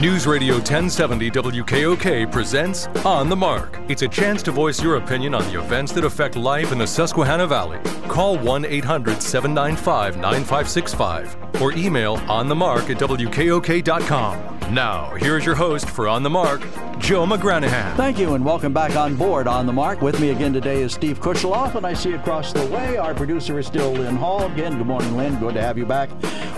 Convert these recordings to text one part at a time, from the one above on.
News Radio 1070 WKOK presents On the Mark. It's a chance to voice your opinion on the events that affect life in the Susquehanna Valley. Call 1 800 795 9565 or email onthemark at WKOK.com. Now, here's your host for On the Mark, Joe McGranahan. Thank you, and welcome back on board on the mark. With me again today is Steve Kusheloff, and I see across the way our producer is still Lynn Hall. Again, good morning, Lynn. Good to have you back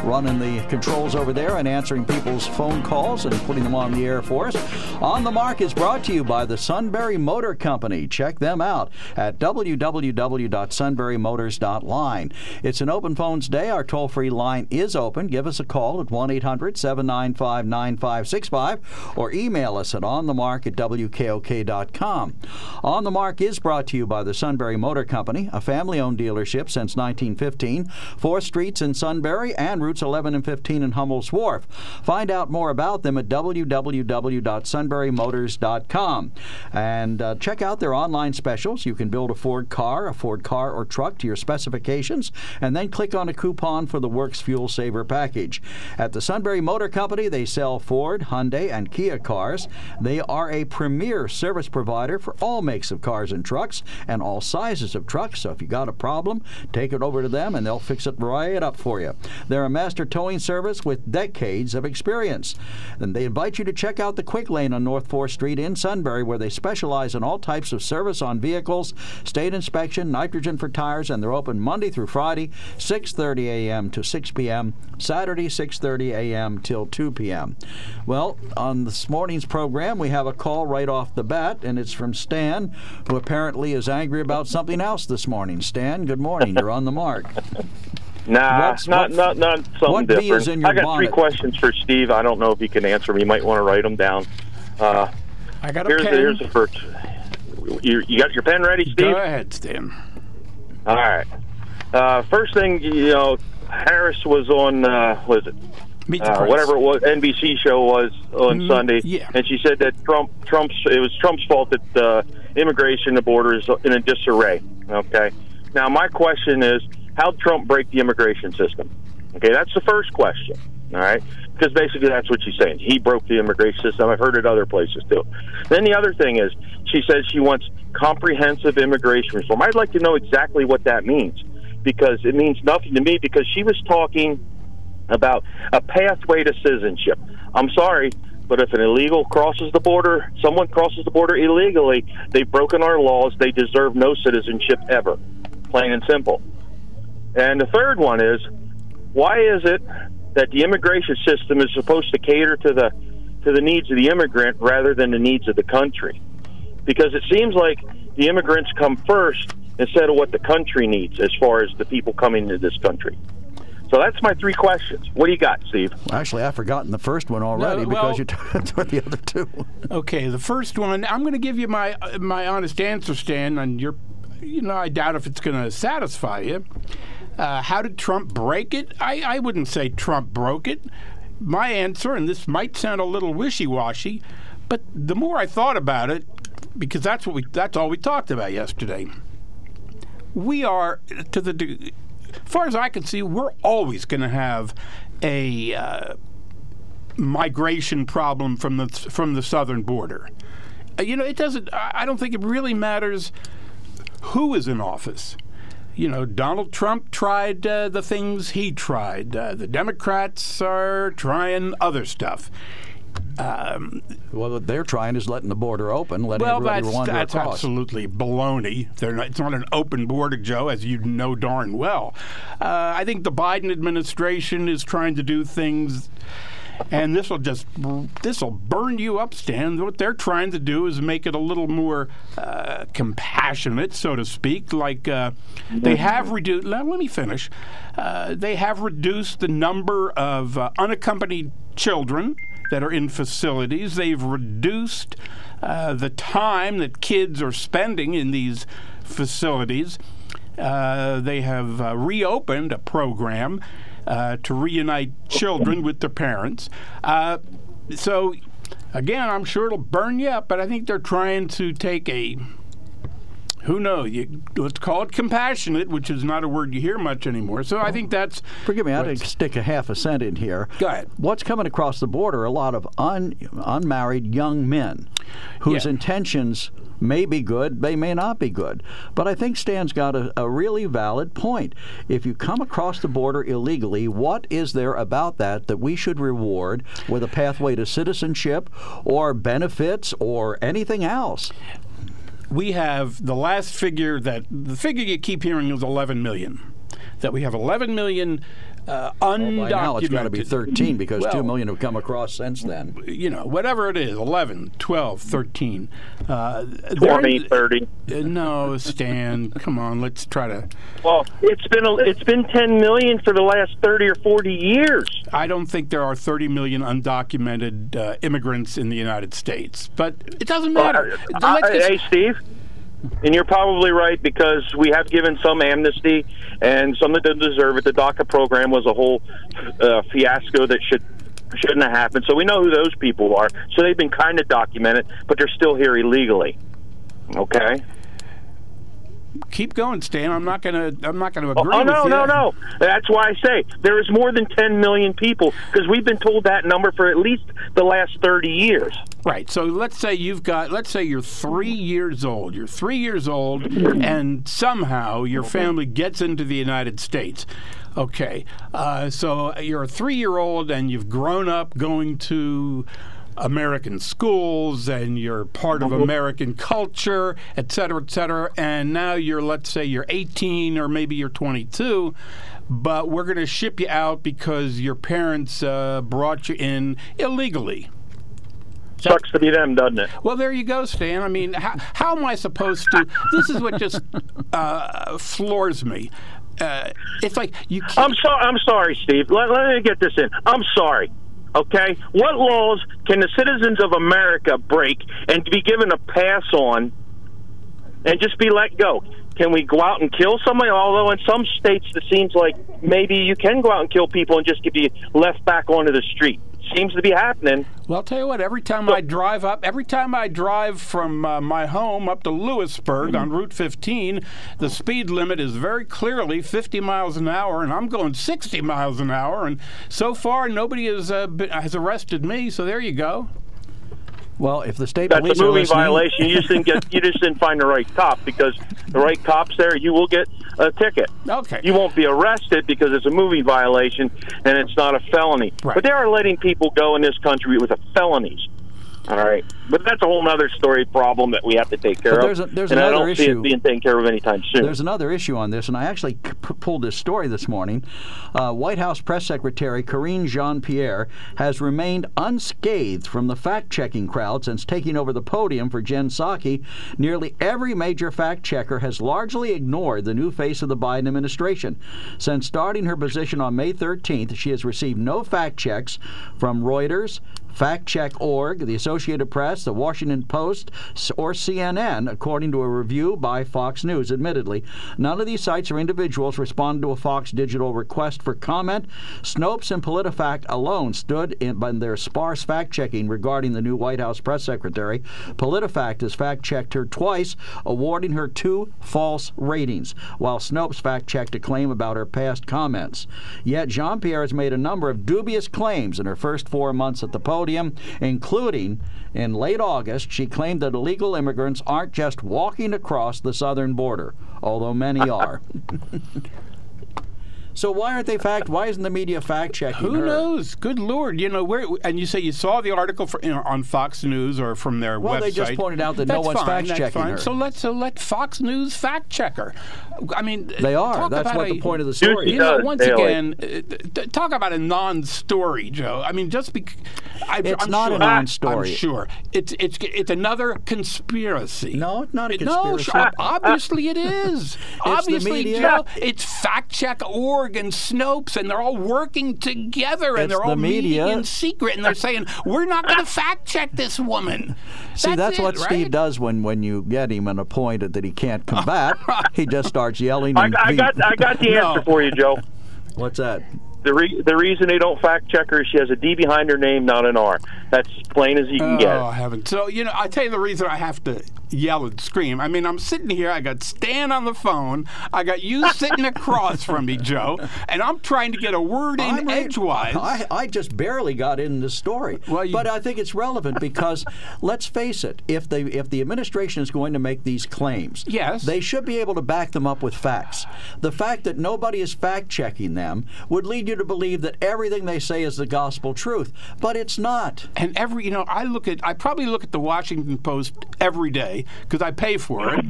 running the controls over there and answering people's phone calls and putting them on the air for us. On the Mark is brought to you by the Sunbury Motor Company. Check them out at www.sunburymotors.line. It's an open phones day. Our toll free line is open. Give us a call at 1 800 795 9565 or email us at onthemark at wkok.com. On the Mark is brought to you by the Sunbury Motor Company, a family owned dealership since 1915, four streets in Sunbury and routes 11 and 15 in Hummel's Wharf. Find out more about them at www.sunburymotors.com and uh, check out their online specials. You can build a Ford car, a Ford car or truck to your specifications, and then click on a coupon for the Works Fuel Saver package. At the Sunbury Motor Company, they sell Ford, Hyundai, and Kia cars. They are a premier service provider for all makes of cars and trucks and all sizes of trucks. So if you got a problem, take it over to them and they'll fix it right up for you. They're a master towing service with decades of experience. They invite you to check out the Quick Lane on North 4th Street in Sunbury, where they specialize in all types of service on vehicles, state inspection, nitrogen for tires, and they're open Monday through Friday, 6:30 a.m. to 6 p.m. Saturday, 6:30 a.m. till 2 p.m. Well, on this morning's program, we have a call right off the bat, and it's from Stan, who apparently is angry about something else this morning. Stan, good morning. You're on the mark. Nah, What's- not, what- not not something what bee different. is in your I got three questions for Steve. I don't know if he can answer them. You might want to write them down. Uh, I got a here's, the, pen. here's the first. You, you got your pen ready, Steve? Go ahead, Stan. All right. Uh, first thing, you know, Harris was on. Uh, was it Meet the uh, whatever it was NBC show was on Mm, Sunday, yeah. and she said that Trump Trump's it was Trump's fault that uh, immigration the border is in a disarray. Okay. Now my question is, how would Trump break the immigration system? Okay, that's the first question. All right, because basically that's what she's saying. He broke the immigration system. I've heard it other places too. Then the other thing is, she says she wants comprehensive immigration reform. I'd like to know exactly what that means because it means nothing to me. Because she was talking about a pathway to citizenship. I'm sorry, but if an illegal crosses the border, someone crosses the border illegally, they've broken our laws. They deserve no citizenship ever. Plain and simple. And the third one is, why is it that the immigration system is supposed to cater to the to the needs of the immigrant rather than the needs of the country? Because it seems like the immigrants come first instead of what the country needs as far as the people coming to this country. So that's my three questions. What do you got, Steve? Actually, I've forgotten the first one already No, because well- you took the other two. Okay, the first one. I'm going to give you my my honest answer, Stan, and you're, you know, I doubt if it's going to satisfy you. Uh, how did Trump break it? I, I wouldn't say Trump broke it. My answer, and this might sound a little wishy-washy, but the more I thought about it, because that's what we that's all we talked about yesterday. We are to the as far as I can see, we're always going to have a uh, migration problem from the from the southern border. Uh, You know, it doesn't. I don't think it really matters who is in office. You know, Donald Trump tried uh, the things he tried. Uh, the Democrats are trying other stuff. Well, what they're trying is letting the border open, letting Well, everybody that's, wander that's across. absolutely baloney. They're not, it's not an open border, Joe, as you know darn well. Uh, I think the Biden administration is trying to do things, and this will just this will burn you up, Stan. What they're trying to do is make it a little more uh, compassionate, so to speak. Like uh, they have reduced. Let, let me finish. Uh, they have reduced the number of uh, unaccompanied children that are in facilities. They've reduced uh, the time that kids are spending in these facilities. Uh, they have uh, reopened a program uh, to reunite children with their parents. Uh, so, again, I'm sure it'll burn you up, but I think they're trying to take a who knows? You, let's call it compassionate, which is not a word you hear much anymore. So I think that's. Forgive me, I to stick a half a cent in here. Go ahead. What's coming across the border? A lot of un, unmarried young men whose Yeah. intentions may be good, they may not be good. But I think Stan's got a, a really valid point. If you come across the border illegally, what is there about that that we should reward with a pathway to citizenship or benefits or anything else? we have the last figure that the figure you keep hearing is 11 million. That we have 11 million uh, undocumented. By now it's got to be 13 because Well, 2 million have come across since then. You know, whatever it is 11, 12, 13. Uh, 20, 30. Uh, no, Stan, come on, let's try to. Well, it's been a, it's been 10 million for the last 30 or 40 years. I don't think there are 30 million undocumented uh, immigrants in the United States, but it doesn't matter. Uh, Let's hey, Steve. And you're probably right because we have given some amnesty and some that didn't deserve it. The DACA program was a whole uh, fiasco that should shouldn't have happened. So we know who those people are. So they've been kind of documented, but they're still here illegally. Okay. Keep going, Stan. I'm not gonna. I'm not gonna agree Oh with no, you. no, no! That's why I say there is more than 10 million people because we've been told that number for at least the last 30 years. Right. So let's say you've got. Let's say you're three years old. You're three years old, and somehow your family gets into the United States. Okay. Uh, so you're a three-year-old, and you've grown up going to. American schools and you're part of American culture, et cetera, et cetera. And now you're, let's say, you're 18 or maybe you're 22, but we're going to ship you out because your parents uh, brought you in illegally. Sucks to be them, doesn't it? Well, there you go, Stan. I mean, how, how am I supposed to? This is what just uh, floors me. Uh, it's like you can't. I'm sorry. I'm sorry, Steve. Let, let me get this in. I'm sorry. Okay, what laws can the citizens of America break and be given a pass on, and just be let go? Can we go out and kill somebody? Although in some states it seems like maybe you can go out and kill people and just be left back onto the street. Seems to be happening. Well, I'll tell you what. Every time I drive up, every time I drive from uh, my home up to Lewisburg on Route 15, the speed limit is very clearly 50 miles an hour, and I'm going 60 miles an hour. And so far, nobody has uh, been, has arrested me. So there you go. Well, if the state That's police a moving listening, violation. You just didn't get. You just didn't find the right cop because the right cop's there. You will get a ticket. Okay. You won't be arrested because it's a moving violation and it's not a felony. Right. But they are letting people go in this country with a felonies. All right, but that's a whole other story problem that we have to take care But of. there's a- there's and I another don't see issue. it being taken care of anytime soon. There's another issue on this, and I actually p- pulled this story this morning. Uh, White House Press Secretary Karine Jean Pierre has remained unscathed from the fact checking crowd since taking over the podium for Jen Psaki. Nearly every major fact checker has largely ignored the new face of the Biden administration. Since starting her position on May 13th, she has received no fact checks from Reuters. FactCheck.org, the Associated Press, the Washington Post, or CNN, according to a review by Fox News. Admittedly, none of these sites or individuals responded to a Fox Digital request for comment. Snopes and PolitiFact alone stood in, in their sparse fact checking regarding the new White House press secretary. PolitiFact has fact checked her twice, awarding her two false ratings, while Snopes fact checked a claim about her past comments. Yet Jean Pierre has made a number of dubious claims in her first four months at the podium, including in late August, she claimed that illegal immigrants aren't just walking across the southern border, although many are. So why aren't they fact? Why isn't the media fact checking Who her? knows? Good Lord! You know where? And you say you saw the article for, you know, on Fox News or from their Well, website. Well, they just pointed out that no one's fine, fact checking fine. her. So let's so let Fox News fact check her. I mean, They are. That's what a- the point of the story You is. know, does once daily. again, uh, talk about a non-story, Joe. I mean, just because It's I'm not a non-story. I'm sure it's it's it's another conspiracy. No, it's not a No, conspiracy. sure, obviously it is. the obviously, media. Joe, it's factcheck.org Borg and Snopes, and they're all working together, and It's they're all the media. meeting in secret, and they're saying we're not going to fact check this woman. See, that's, it, what Steve does when, when you get him in a point that he can't combat. he just starts yelling. I, And I got I got the No. answer for you, Joe. What's that? The re- the reason they don't fact check her is she has a D behind her name, not an R. That's plain as you can oh, get. Oh it. heaven! So you know, I tell you the reason I have to yell and scream. I mean, I'm sitting here. I got Stan on the phone. I got you sitting across from me, Joe, and I'm trying to get a word in I'm edgewise. I, I just barely got in the story, Well, you- but I think it's relevant because let's face it: if the if the administration is going to make these claims, Yes. they should be able to back them up with facts. The fact that nobody is fact checking them would lead you to believe that everything they say is the gospel truth, but it's not. and every you know i look at i probably look at the washington post every day because i pay for it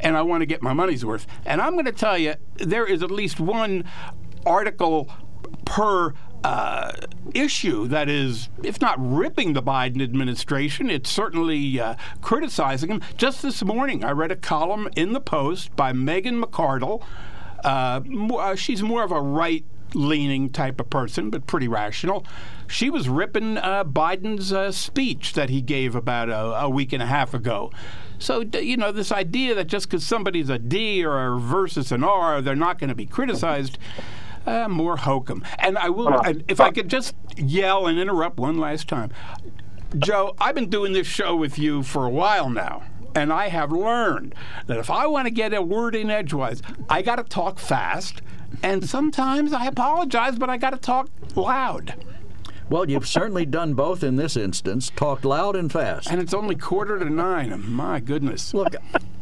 and i want to get my money's worth and i'm going to tell you there is at least one article per uh, issue that is, if not ripping the Biden administration, it's certainly uh, criticizing him. Just this morning, I read a column in the Post by Megan McArdle. Uh, uh, she's more of a right leaning type of person, but pretty rational. She was ripping uh, Biden's uh, speech that he gave about a, a week and a half ago. So, you know, this idea that just because somebody's a D or a versus an R, they're not going to be criticized. Uh, more hokum. And I will, and if I could just yell and interrupt one last time. Joe, I've been doing this show with you for a while now, and I have learned that if I want to get a word in edgewise, I got to talk fast, and sometimes I apologize, but I got to talk loud. Well, you've certainly done both in this instance. Talked loud and fast. And it's only quarter to nine. My goodness. Look,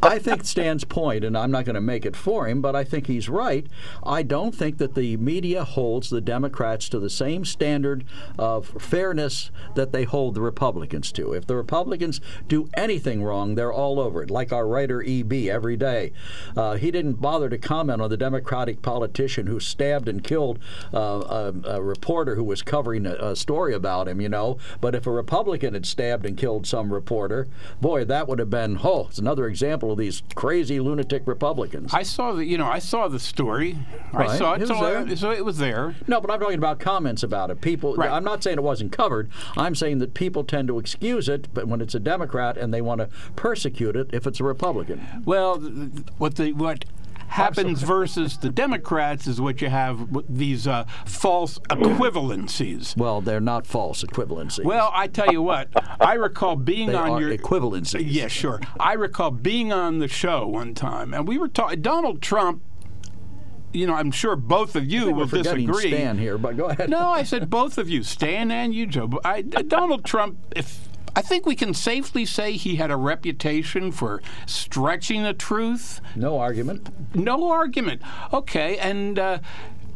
I think Stan's point, and I'm not going to make it for him, but I think he's right. I don't think that the media holds the Democrats to the same standard of fairness that they hold the Republicans to. If the Republicans do anything wrong, they're all over it, like our writer E.B. every day. Uh, he didn't bother to comment on the Democratic politician who stabbed and killed uh, a, a reporter who was covering a, a story about him, you know. But if a Republican had stabbed and killed some reporter, boy, that would have been, oh, it's another example of these crazy lunatic Republicans. I saw the, you know, I saw the story. I saw it, It so, there. so it was there. No, but I'm talking about comments about it. People, Right. I'm not saying it wasn't covered. I'm saying that people tend to excuse it, but when it's a Democrat and they want to persecute it if it's a Republican. Well, what the what happens versus the Democrats is what you have these uh, false equivalencies. Well, they're not false equivalencies. Well, I tell you what, I recall being they on your equivalencies. Yeah, sure. I recall being on the show one time, and we were talking. Donald Trump. You know, I'm sure both of you will disagree. Stan here, but go ahead. No, I said both of you, Stan and you, Joe. I, Donald Trump, if I think we can safely say he had a reputation for stretching the truth. No argument. No argument. Okay, and uh,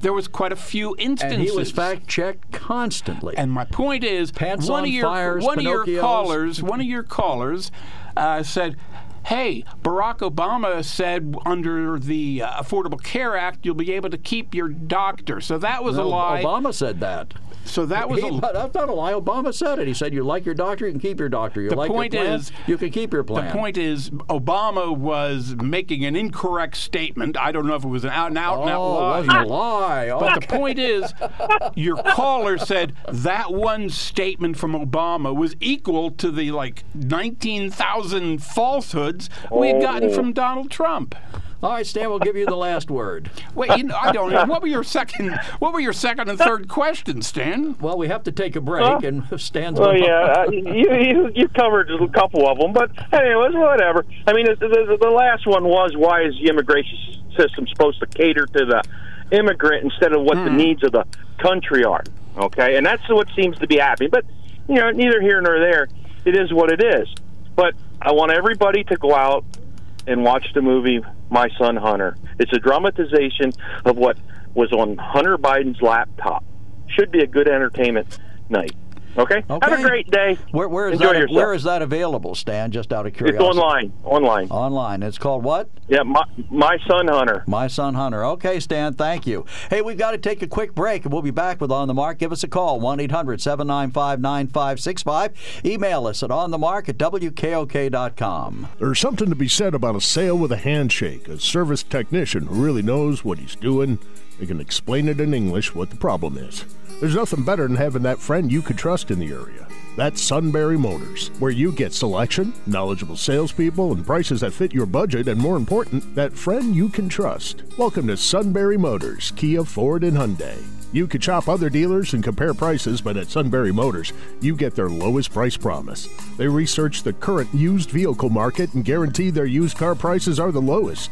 there was quite a few instances. And he was fact checked constantly. And my point is, Pants one on of your fires, one of your callers, one of your callers, uh, said. Hey, Barack Obama said under the uh, Affordable Care Act you'll be able to keep your doctor. So that was a lie. Obama said that. So that was He- a that's not a lie. Obama said it. He said, "You like your doctor, you can keep your doctor. You The like point your plan, is- you can keep your plan." The point is, Obama was making an incorrect statement. I don't know if it was an out and out oh, lie. it wasn't a lie. Oh. But the point is, your caller said that one statement from Obama was equal to the like 19,000 falsehoods we had gotten oh. from Donald Trump. All right, Stan, we'll give you the last word. Wait, you know, I don't know. What were your second? What were your second and third questions, Stan? Well, we have to take a break, and Stan's Well, yeah, uh, you, you you covered a couple of them, but anyways, whatever. I mean, the, the, the last one was why is the immigration system supposed to cater to the immigrant instead of what the needs of the country are? Okay, and that's what seems to be happening. But you know, neither here nor there. It is what it is. But I want everybody to go out and watch the movie My Son Hunter. It's a dramatization of what was on Hunter Biden's laptop. Should be a good entertainment night. Okay? Okay. Have a great day. Where, where is Enjoy that? yourself. Where is that available, Stan? Just out of curiosity. It's online. Online. Online. It's called what? Yeah, my, my son Hunter. My Son Hunter. Okay, Stan, thank you. Hey, we've got to take a quick break and we'll be back with On the Mark. Give us a call, 1 800 795 9565. Email us at onthemark at WKOK.com. There's something to be said about a sale with a handshake. A service technician who really knows what he's doing. They can explain it in English what the problem is. There's nothing better than having that friend you could trust in the area. That's Sunbury Motors, where you get selection, knowledgeable salespeople, and prices that fit your budget, and more important, that friend you can trust. Welcome to Sunbury Motors, Kia, Ford, and Hyundai. You could shop other dealers and compare prices, but at Sunbury Motors, you get their lowest price promise. They research the current used vehicle market and guarantee their used car prices are the lowest.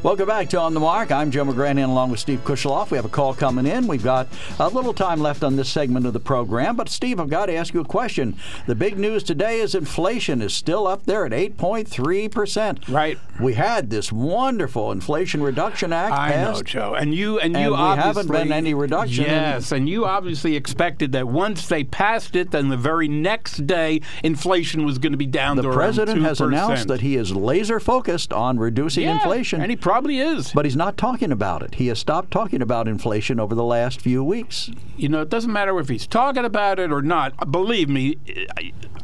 Welcome back to On the Mark. I'm Joe McGranahan along with Steve Kusheloff. We have a call coming in. We've got a little time left on this segment of the program. But, Steve, I've got to ask you a question. The big news today is inflation is still up there at 8.3%. Right. We had this wonderful Inflation Reduction Act I know. Joe, and you and you And obviously haven't been any reduction in- Yes, and you obviously expected that once they passed it, then the very next day inflation was going to be down The to president around 2%. has announced that he is laser focused on reducing yeah, inflation. and he probably is. but he's not talking about it. He has stopped talking about inflation over the last few weeks. you know, it doesn't matter if he's talking about it or not. Believe me,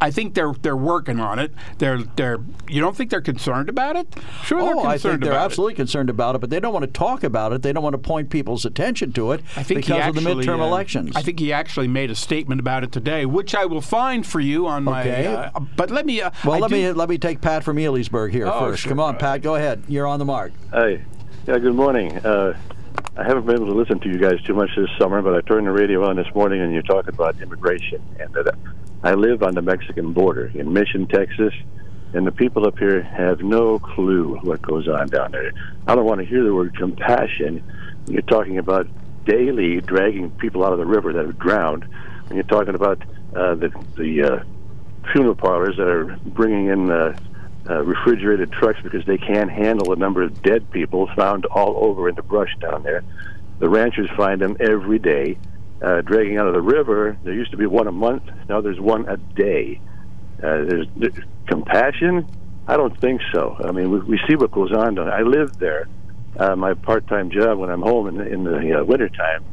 I, I think they're they're working on it. They're they're. You don't think they're concerned about it? Sure, they're Oh, concerned I think they're about absolutely concerned about it, but they don't want to talk about it. They don't want to point people's attention to it it. I think he because of the midterm uh, elections. I think he actually made a statement about it today, which I will find for you on my. Okay. Uh, but let me. Uh, well, I let do- me let me take Pat from Elysburg here Oh, first. sure. Come on, Pat, go ahead. You're on the mark. Hi. Yeah, good morning. Uh, I haven't been able to listen to you guys too much this summer, but I turned the radio on this morning and you're talking about immigration. And that I live on the Mexican border in Mission, Texas, and the people up here have no clue what goes on down there. I don't want to hear the word compassion when you're talking about daily dragging people out of the river that have drowned. When you're talking about uh, the the uh, funeral parlors that are bringing in uh, uh, refrigerated trucks because they can't handle the number of dead people found all over in the brush down there. The ranchers find them every day, uh, dragging out of the river. There used to be one a month. Now there's one a day. Uh, there's, there's compassion. I don't think so. I mean, we, we see what goes on. Down. I live there. Uh, my part-time job when I'm home in the, in the uh, wintertime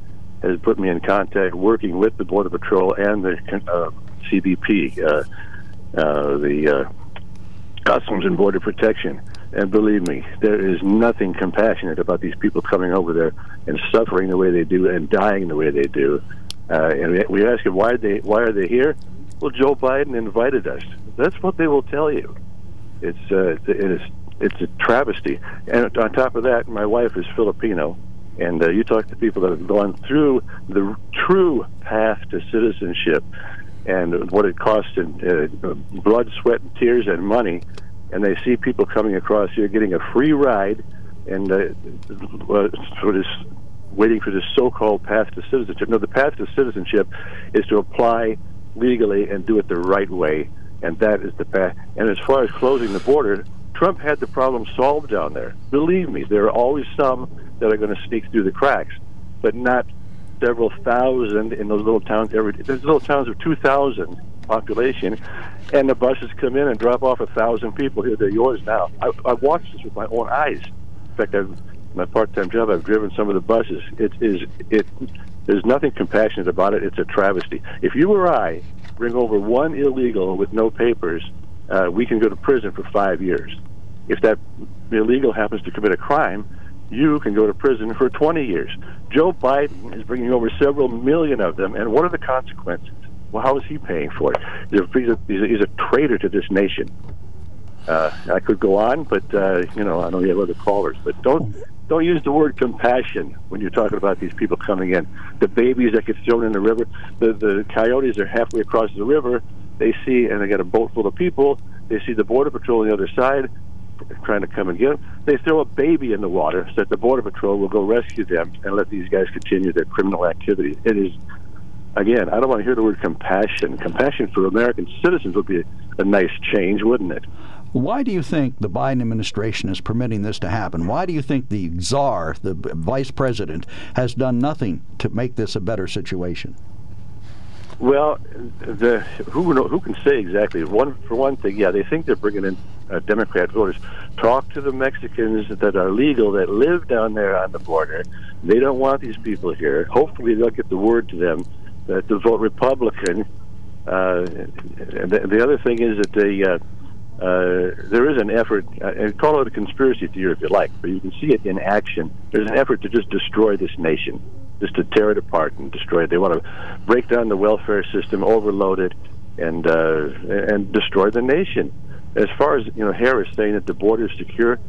has put me in contact working with the Border Patrol and the uh, CBP, uh, uh, the uh, Customs and Border Protection. And believe me, there is nothing compassionate about these people coming over there and suffering the way they do and dying the way they do. Uh, and we- ask them why they why are they here? Well, Joe Biden invited us. That's what they will tell you. It's uh, it is it's a travesty. And on top of that, my wife is Filipino, and uh, you talk to people that have gone through the true path to citizenship and what it costs in uh, blood, sweat, and tears and money, and they see people coming across here getting a free ride and uh, for this waiting for this so-called path to citizenship. No, the path to citizenship is to apply legally and do it the right way, and that is the path. And as far as closing the border, Trump had the problem solved down there. Believe me, there are always some that are going to sneak through the cracks, but not several thousand in those little towns. Every there's little towns of two thousand population, and the buses come in and drop off a thousand people. Here they're yours now. I, I've watched this with my own eyes. In fact, I've my part-time job. I've driven some of the buses. It is it. There's nothing compassionate about it. It's a travesty. If you or I bring over one illegal with no papers, uh, we can go to prison for five years. If that illegal happens to commit a crime, you can go to prison for 20 years. Joe Biden is bringing over several million of them, and what are the consequences? Well, how is he paying for it? He's a, he's a, he's a, traitor to this nation. Uh, I could go on, but uh, you know I know you have other callers, but don't don't use the word compassion when you're talking about these people coming in. The babies that get thrown in the river, the the coyotes are halfway across the river. They see and they got a boat full of people. They see the border patrol on the other side trying to come and get them. They throw a baby in the water so that the border patrol will go rescue them and let these guys continue their criminal activity. It is again, I don't want to hear the word compassion. Compassion for American citizens would be a, nice change, wouldn't it? Why do you think the Biden administration is permitting this to happen? Why do you think the czar, the vice president, has done nothing to make this a better situation? Well, the who who can say exactly? One for one thing, yeah, they think they're bringing in uh, Democrat voters. Talk to the Mexicans that are legal that live down there on the border. They don't want these people here. Hopefully, they'll get the word to them that to vote Republican. Uh, the, the other thing is that they. Uh, uh, there is an effort, uh, call it a conspiracy theory if you like, but you can see it in action. There's an effort to just destroy this nation, just to tear it apart and destroy it. They want to break down the welfare system, overload it, and uh, and destroy the nation. As far as you know, Harris saying that the border is secure,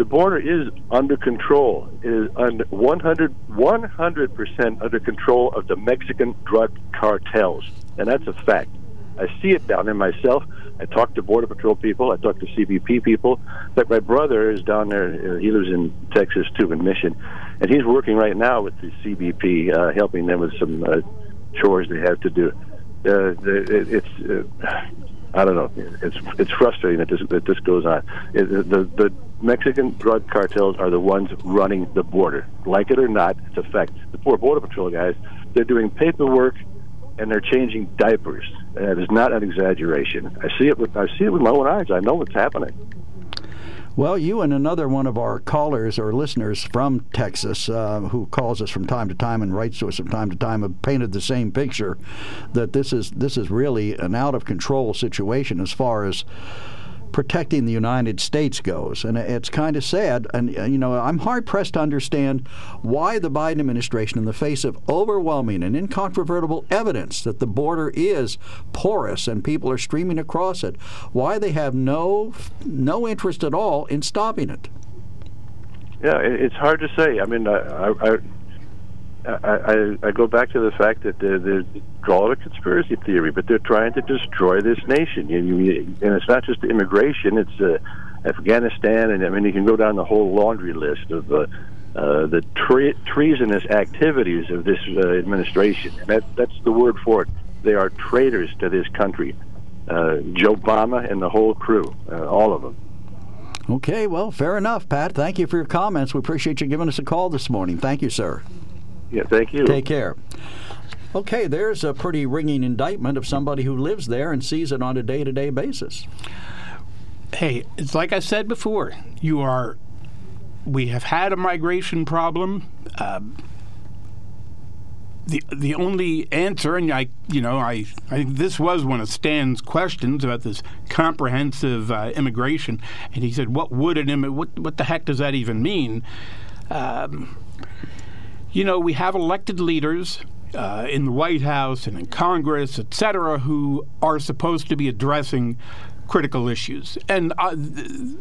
the border is under control. It is under 100 percent under control of the Mexican drug cartels, and that's a fact. I see it down there myself. I talk to Border Patrol people. I talk to CBP people. In fact, my brother is down there. He lives in Texas too, in Mission, and he's working right now with the CBP, uh, helping them with some uh, chores they have to do. Uh, it's uh, I don't know. It's it's frustrating that this that this goes on. It, the the Mexican drug cartels are the ones running the border. Like it or not, it's a fact. The poor border patrol guys, they're doing paperwork and they're changing diapers. And That is not an exaggeration. I see it with I see it with my own eyes. I know what's happening. Well, you and another one of our callers or listeners from Texas, uh, who calls us from time to time and writes to us from time to time, have painted the same picture that this is this is really an out of control situation as far as protecting the United States goes. And it's kind of sad. And, uh, you know, I'm hard pressed to understand why the Biden administration, in the face of overwhelming and incontrovertible evidence that the border is porous and people are streaming across it, why they have no, no interest at all in stopping it. Yeah, it's hard to say. I mean, I, I, I, I, go back to the fact that they're, they're call it a conspiracy theory, but they're trying to destroy this nation. And, you, and it's not just immigration; it's uh, Afghanistan, and I mean you can go down the whole laundry list of uh, uh, the tre- treasonous activities of this uh, administration. And that, that's the word for it. They are traitors to this country. Uh, Joe Obama and the whole crew, uh, all of them. Okay, well, fair enough, Pat. Thank you for your comments. We appreciate you giving us a call this morning. Thank you, sir. Yeah, thank you. Take care. Okay, there's a pretty ringing indictment of somebody who lives there and sees it on a day to day basis. Hey, it's like I said before, you are. We have had a migration problem. Uh, the the only answer, and I, you know, I, I this was one of Stan's questions about this comprehensive uh, immigration, and he said, "What would an Im- what what the heck does that even mean?" Um, you know, we have elected leaders uh, in the White House and in Congress, et cetera, who are supposed to be addressing critical issues. And uh, th-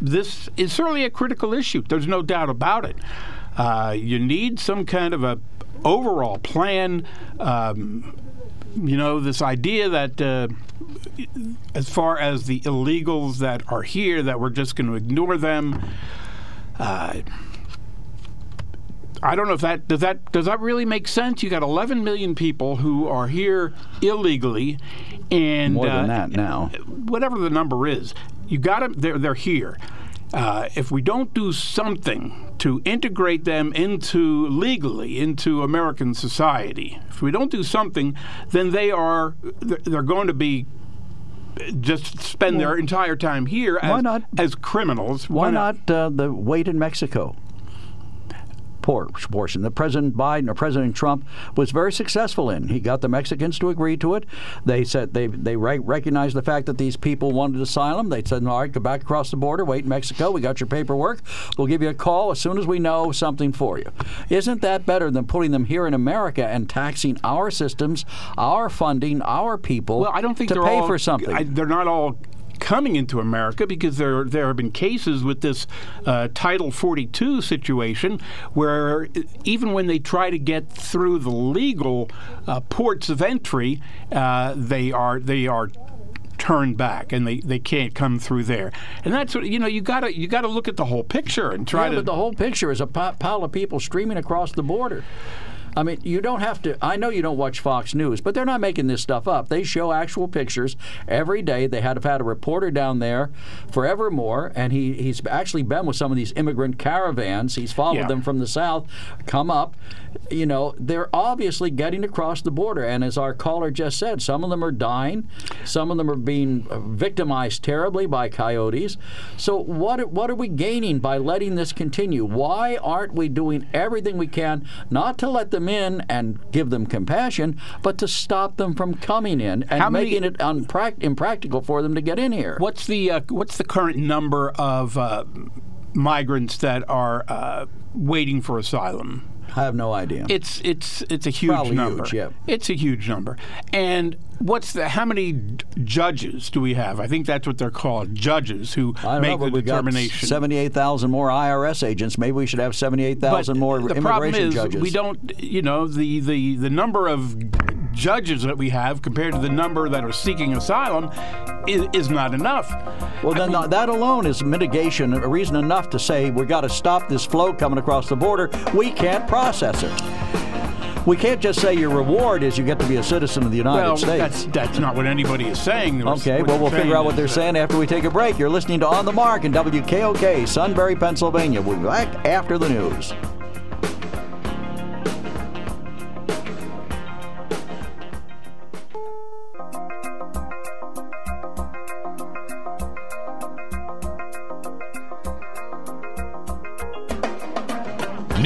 this is certainly a critical issue. There's no doubt about it. Uh, you need some kind of a overall plan. Um, you know, this idea that uh, as far as the illegals that are here, that we're just going to ignore them. Uh, I don't know if that does that does that really make sense. You got 11 million people who are here illegally, and more than uh, that now. Whatever the number is, you got them. They're they're here. Uh, if we don't do something to integrate them into legally into American society, if we don't do something, then they are they're going to be just spend well, their entire time here as, not, as criminals. Why, why not, not uh, the wait in Mexico? Portion that President Biden or President Trump was very successful in. He got the Mexicans to agree to it. They said they they recognized the fact that these people wanted asylum. They said, "All right, go back across the border, wait in Mexico. We got your paperwork. We'll give you a call as soon as we know something for you." Isn't that better than putting them here in America and taxing our systems, our funding, our people? Well, I don't think to pay all, for something. I, they're not all coming into America because there there have been cases with this uh, Title 42 situation where even when they try to get through the legal uh, ports of entry, uh, they are they are turned back and they, they can't come through there. And that's what you know. You gotta you gotta look at the whole picture and try yeah, to. but the whole picture is a pile of people streaming across the border. I mean, you don't have to. I know you don't watch Fox News, but they're not making this stuff up. They show actual pictures every day. They had have had a reporter down there forevermore, and he, he's actually been with some of these immigrant caravans. He's followed Yeah. them from the south, come up. You know, they're obviously getting across the border, and as our caller just said, some of them are dying, some of them are being uh, victimized terribly by coyotes. So what what are we gaining by letting this continue? Why aren't we doing everything we can not to let them in and give them compassion, but to stop them from coming in and How many- making it unprac- impractical for them to get in here? What's the uh, what's the current number of uh, migrants that are uh, waiting for asylum? I have no idea. It's it's it's a huge Probably number. huge, yeah. It's a huge number. And what's the how many judges do we have? I think that's what they're called, judges who I make know, the determination. 78,000 more IRS agents. Maybe we should have 78,000 more the immigration problem is judges. we don't you know the, the the number of judges that we have compared to the number that are seeking asylum is, is not enough. Well, then uh, that alone is mitigation, a reason enough to say we've got to stop this flow coming across the border. We can't process it. We can't just say your reward is you get to be a citizen of the United well, States. that's that's not what anybody is saying. Okay, well, we'll figure out what they're that- uh, saying after we take a break. You're listening to On the Mark in WKOK, Sunbury, Pennsylvania. We'll be back after the news.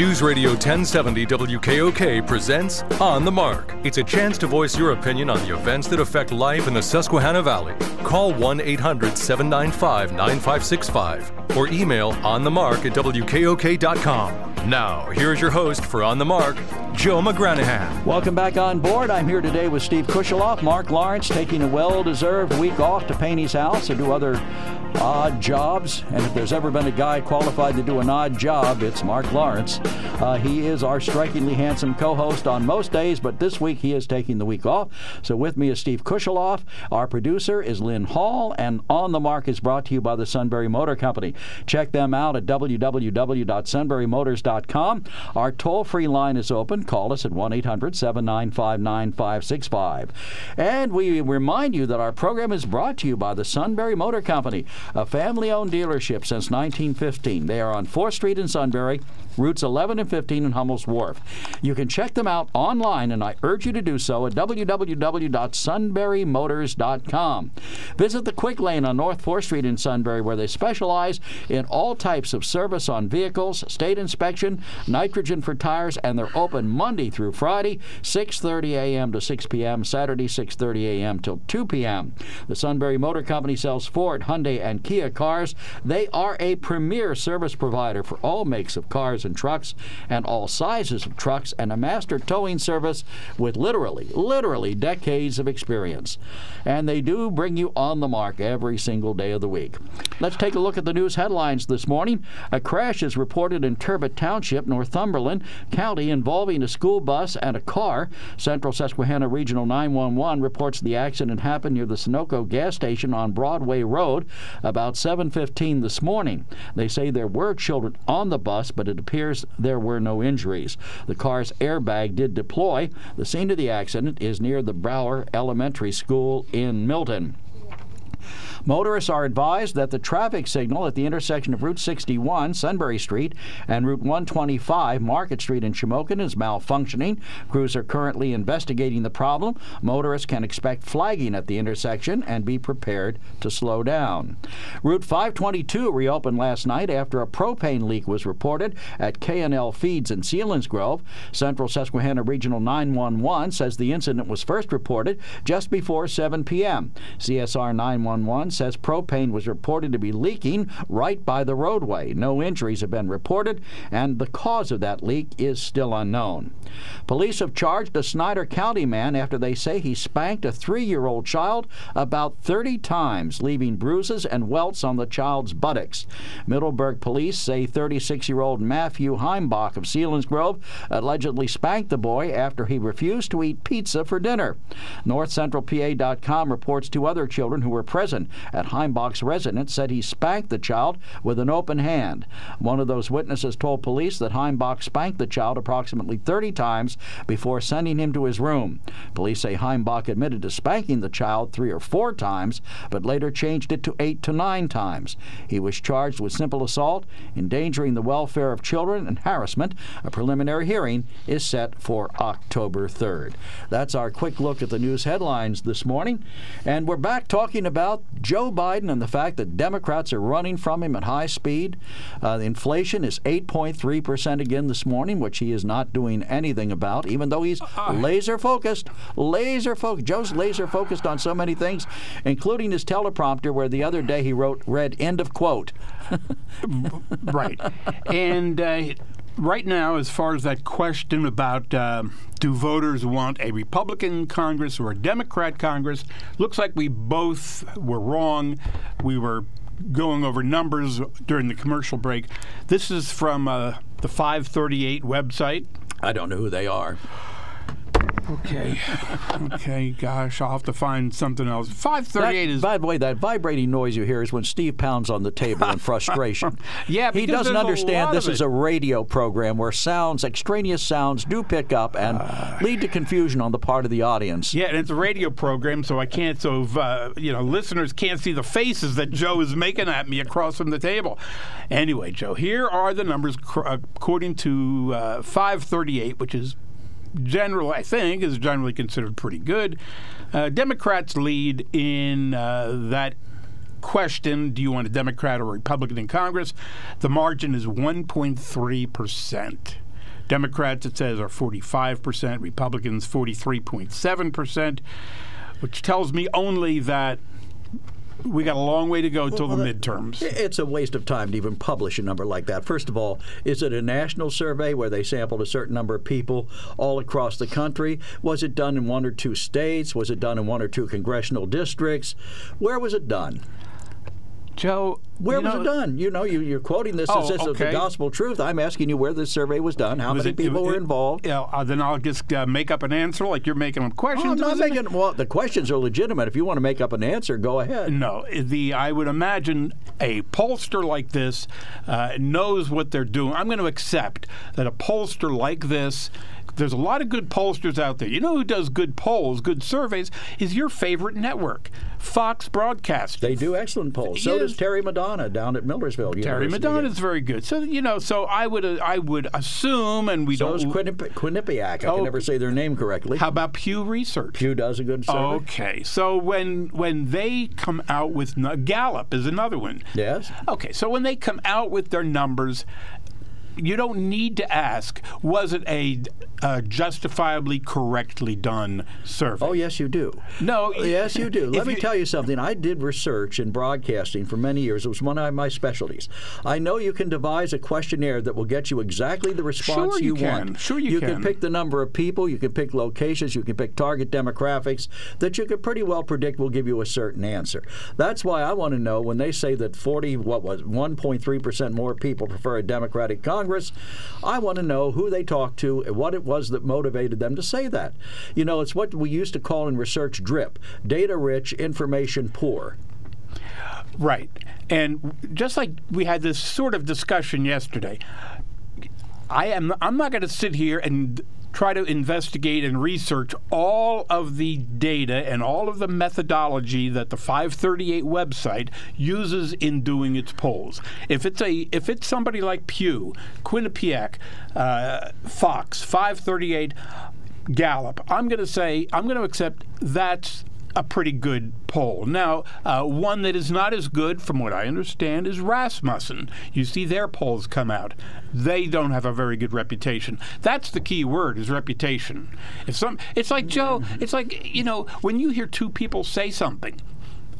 News Radio 1070 WKOK presents On the Mark. It's a chance to voice your opinion on the events that affect life in the Susquehanna Valley. Call 1 800 795 9565 or email onthemark at WKOK.com. Now, here's your host for On the Mark, Joe McGranahan. Welcome back on board. I'm here today with Steve Kusheloff, Mark Lawrence, taking a well-deserved week off to paint his house or do other odd jobs. And if there's ever been a guy qualified to do an odd job, it's Mark Lawrence. Uh, he is our strikingly handsome co-host on most days, but this week he is taking the week off. So with me is Steve Kusheloff. Our producer is Lynn Hall, and On the Mark is brought to you by the Sunbury Motor Company. Check them out at www.sunburymotors.com. Our toll-free line is open. Call us at 1-800-795-9565. And we remind you that our program is brought to you by the Sunbury Motor Company, a family-owned dealership since 1915. They are on 4th Street in Sunbury, routes 11 and 15 in Hummel's Wharf. You can check them out online, and I urge you to do so at www.sunburymotors.com. Visit the Quick Lane on North 4th Street in Sunbury, where they specialize in all types of service on vehicles, state inspection, nitrogen for tires, and they're open Monday through Friday, 6:30 a.m. to 6 p.m., Saturday 6:30 a.m. till 2 p.m. The Sunbury Motor Company sells Ford, Hyundai, and Kia cars. They are a premier service provider for all makes of cars and trucks and all sizes of trucks and a master towing service with literally, literally decades of experience. And they do bring you on the mark every single day of the week. Let's take a look at the news headlines this morning. A crash is reported in Turbot Township, Northumberland County, involving a school bus and a car. Central Susquehanna Regional 911 reports the accident happened near the Sunoco gas station on Broadway Road about 7:15 this morning. They say there were children on the bus, but it appears there were no injuries. The car's airbag did deploy. The scene of the accident is near the Brower Elementary School in Milton. Motorists are advised that the traffic signal at the intersection of Route 61, Sunbury Street, and Route 125, Market Street in Shamokin is malfunctioning. Crews are currently investigating the problem. Motorists can expect flagging at the intersection and be prepared to slow down. Route 522 reopened last night after a propane leak was reported at K&L Feeds in Selinsgrove. Central Susquehanna Regional 911 says the incident was first reported just before 7 p.m. CSR 911 says propane was reported to be leaking right by the roadway. No injuries have been reported, and the cause of that leak is still unknown. Police have charged a Snyder County man after they say he spanked a three year old child about 30 times, leaving bruises and welts on the child's buttocks. Middleburg police say 36 year old Matthew Heimbach of Selinsgrove allegedly spanked the boy after he refused to eat pizza for dinner. NorthCentralPA.com reports two other children who were present at Heimbach's residence said he spanked the child with an open hand. One of those witnesses told police that Heimbach spanked the child approximately 30 times before sending him to his room. Police say Heimbach admitted to spanking the child three or four times, but later changed it to eight to nine times. He was charged with simple assault, endangering the welfare of children, and harassment. A preliminary hearing is set for October 3rd. That's our quick look at the news headlines this morning. And we're back talking about Joe Biden and the fact that Democrats are running from him at high speed. Uh, inflation is 8.3% again this morning, which he is not doing anything about, even though he's laser focused. Laser focused. Joe's laser focused on so many things, including his teleprompter, where the other day he wrote, read, end of quote. right. And uh, right now, as far as that question about uh, do voters want a Republican Congress or a Democrat Congress, looks like we both were wrong. We were going over numbers during the commercial break. This is from uh, the 538 website. I don't know who they are. Okay. okay. Gosh, I'll have to find something else. Five thirty-eight That- is. By the way, that vibrating noise you hear is when Steve pounds on the table in frustration. Yeah, he doesn't understand this is a radio program where sounds, extraneous sounds, do pick up and Uh. lead to confusion on the part of the audience. Yeah, and it's a radio program, so I can't. So uh, you know, listeners can't see the faces that Joe is making at me across from the table. Anyway, Joe, here are the numbers cr- according to uh, 538, which is general, I think, is generally considered pretty good. Uh, Democrats lead in uh, that question do you want a Democrat or a Republican in Congress? The margin is 1.3%. Democrats, it says, are 45%, Republicans, 43.7%, which tells me only that we got a long way to go till the midterms. It's a waste of time to even publish a number like that. First of all, is it a national survey where they sampled a certain number of people all across the country? Was it done in one or two states? Was it done in one or two congressional districts? Where was it done? Joe, Where was know, it done? You know, you, you're quoting this Oh, as if it's the gospel truth. I'm asking you where this survey was done, how was many it- people it- were involved. Yeah, uh, then I'll just uh, make up an answer like you're making up Oh, questions. I'm not Was it- making. Well, the questions are legitimate. If you want to make up an answer, go ahead. No, the I would imagine a pollster like this uh, knows what they're doing. I'm going to accept that a pollster like this. There's a lot of good pollsters out there. You know who does good polls, good surveys, is your favorite network, Fox Broadcast. They do excellent polls. So does Terry Madonna down at Millersville. Terry Madonna is very good. So you know, so I would uh, I would assume, and we So don't. is Quinnipi- Quinnipiac. I Oh. can never say their name correctly. how about Pew Research? Pew does a good survey. Okay, so when when they come out with Gallup is another one. Yes. Okay, so when they come out with their numbers, you don't need to ask, was it a uh, justifiably correctly done survey? Oh, yes, you do. No, Yes, you do. Let me you- tell you something. I did research in broadcasting for many years. It was one of my specialties. I know you can devise a questionnaire that will get you exactly the response Sure you can. want. Sure you can. can. pick the number of people, you can pick locations, you can pick target demographics that you could pretty well predict will give you a certain answer. That's why I want to know when they say that 40, what was 1.3% more people prefer a Democratic Congress, I want to know who they talked to and what it was that motivated them to say that. You know, it's what we used to call in research drip data rich, information poor. Right. And just like we had this sort of discussion yesterday, I am I'm not going to sit here and try to investigate and research all of the data and all of the methodology that the 538 website uses in doing its polls. If it's a if it's somebody like Pew, Quinnipiac, uh, Fox, 538, Gallup, I'm going to say I'm going to accept that's a pretty good poll. Now, uh, one that is not as good, from what I understand, is Rasmussen. You see their polls come out. They don't have a very good reputation. That's the key word is reputation. If some, it's like Joe. It's like you know when you hear two people say something.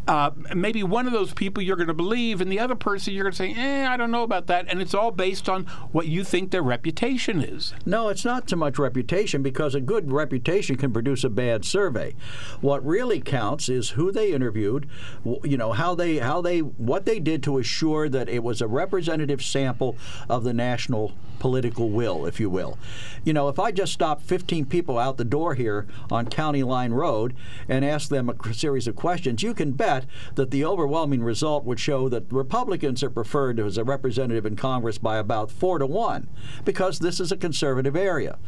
Uh, maybe one of those people you're going to believe, and the other person you're going to say, eh, I don't know about that. And it's all based on what you think their reputation is. No, it's not so much reputation because a good reputation can produce a bad survey. What really counts is who they interviewed, you know, how they how they what they did to assure that it was a representative sample of the national political will, if you will. You know, if I just stop 15 people out the door here on County Line Road and ask them a series of questions, you can bet that the overwhelming result would show that Republicans are preferred as a representative in Congress by about four to one, because this is a conservative area.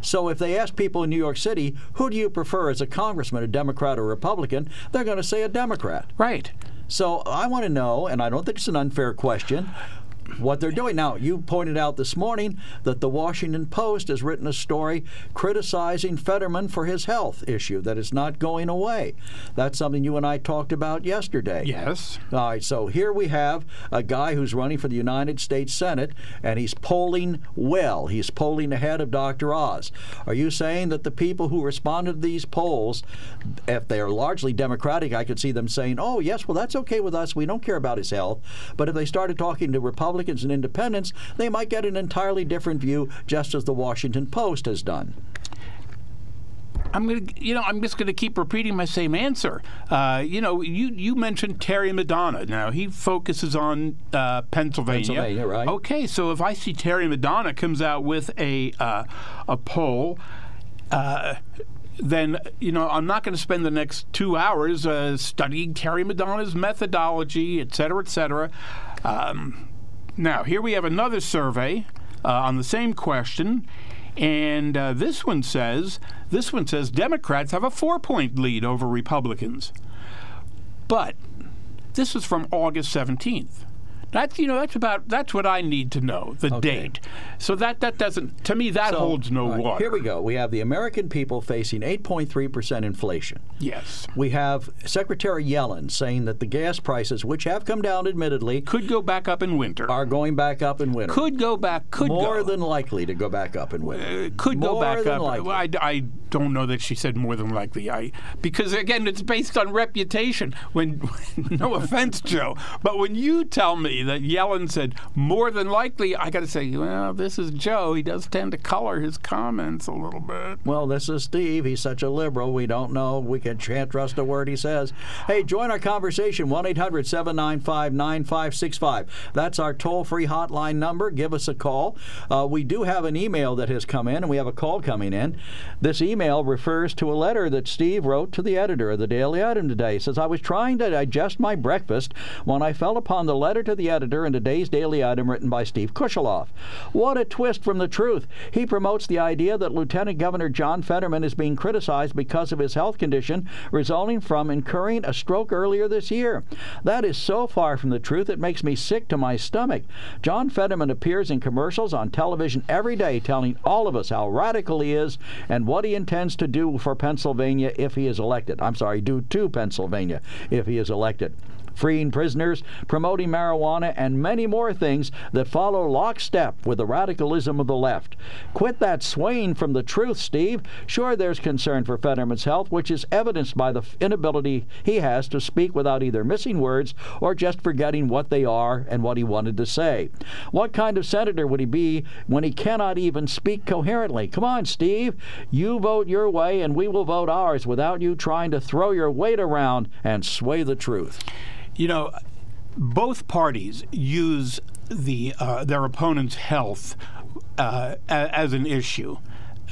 So if they ask people in New York City, who do you prefer as a congressman, a Democrat or Republican, they're going to say a Democrat. Right. So I want to know, and I don't think it's an unfair question, what they're doing. Now, you pointed out this morning that the Washington Post has written a story criticizing Fetterman for his health issue, that it's not going away. That's something you and I talked about yesterday. Yes. All right, so here we have a guy who's running for the United States Senate, and he's polling well. He's polling ahead of Dr. Oz. Are you saying that the people who responded to these polls, if they are largely Democratic, I could see them saying, oh, yes, well, that's okay with us. We don't care about his health. But if they started talking to Republicans, Republicans and independents, they might get an entirely different view, just as the Washington Post has done. I'm gonna, you know, I'm just gonna keep repeating my same answer. Uh, you know, you you mentioned Terry Madonna. Now he focuses on uh, Pennsylvania. Pennsylvania, right? Okay, so if I see Terry Madonna comes out with a uh, a poll. Uh, then you know I'm not going to spend the next two hours uh, studying Terry Madonna's methodology, et cetera, et cetera. Um, now, here we have another survey uh, on the same question. And uh, this one says this one says Democrats have a four-point lead over Republicans. But this is from August 17th. That's you know that's about that's what I need to know the okay. date. So that that doesn't to me that so, holds no right, water. Here we go. We have the American people facing 8.3 percent inflation. Yes. We have Secretary Yellen saying that the gas prices, which have come down admittedly, could go back up in winter. Are going back up in winter. Could go back. Could go more go. than likely to go back up in winter. Uh, could more go back up. Likely. I, I don't know that she said more than likely. I because again it's based on reputation. When no offense, Joe, but when you tell me that Yellen said more than likely, I got to say, well, this is Joe. He does tend to color his comments a little bit. Well, this is Steve. He's such a liberal. We don't know. We can, can't trust a word he says. Hey, join our conversation 1 800 795 9565. That's our toll free hotline number. Give us a call. Uh, we do have an email that has come in, and we have a call coming in. This email refers to a letter that Steve wrote to the editor of the Daily Item today. He says, I was trying to digest my breakfast when I fell upon the letter to the editor in today's daily item written by Steve Kusheloff. What a twist from the truth. He promotes the idea that Lieutenant Governor John Fetterman is being criticized because of his health condition resulting from incurring a stroke earlier this year. That is so far from the truth it makes me sick to my stomach. John Fetterman appears in commercials on television every day telling all of us how radical he is and what he intends to do for Pennsylvania if he is elected. I'm sorry, do to Pennsylvania if he is elected freeing prisoners, promoting marijuana, and many more things that follow lockstep with the radicalism of the left. Quit that swaying from the truth, Steve. Sure, there's concern for Fetterman's health, which is evidenced by the inability he has to speak without either missing words or just forgetting what they are and what he wanted to say. What kind of senator would he be when he cannot even speak coherently? Come on, Steve. You vote your way, and we will vote ours without you trying to throw your weight around and sway the truth. You know, both parties use the uh, their opponent's health uh, as an issue.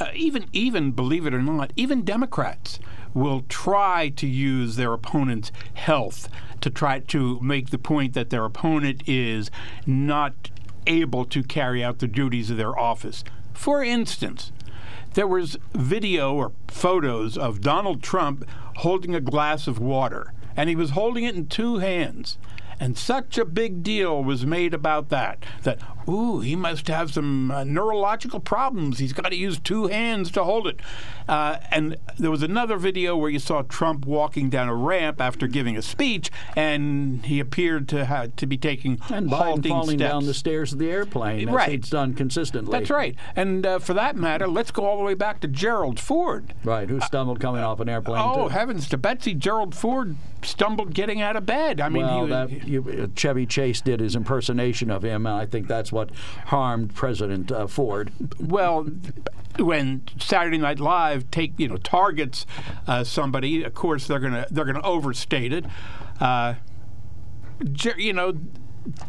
Uh, even even believe it or not, even Democrats will try to use their opponent's health to try to make the point that their opponent is not able to carry out the duties of their office. For instance, there was video or photos of Donald Trump holding a glass of water and he was holding it in two hands. And such a big deal was made about that. That, ooh, he must have some uh, neurological problems. He's got to use two hands to hold it. Uh, and there was another video where you saw Trump walking down a ramp after giving a speech, and he appeared to have to be taking and Biden falling steps. down the stairs of the airplane. That's right, it's done consistently. That's right. And uh, for that matter, let's go all the way back to Gerald Ford. Right, who stumbled coming off an airplane. Oh too. heavens to Betsy! Gerald Ford stumbled getting out of bed. I mean, well, he, that, you, Chevy Chase did his impersonation of him, and I think that's what harmed President uh, Ford. well, when Saturday Night Live take you know targets uh, somebody, of course they're gonna they're gonna overstate it. Uh, you know.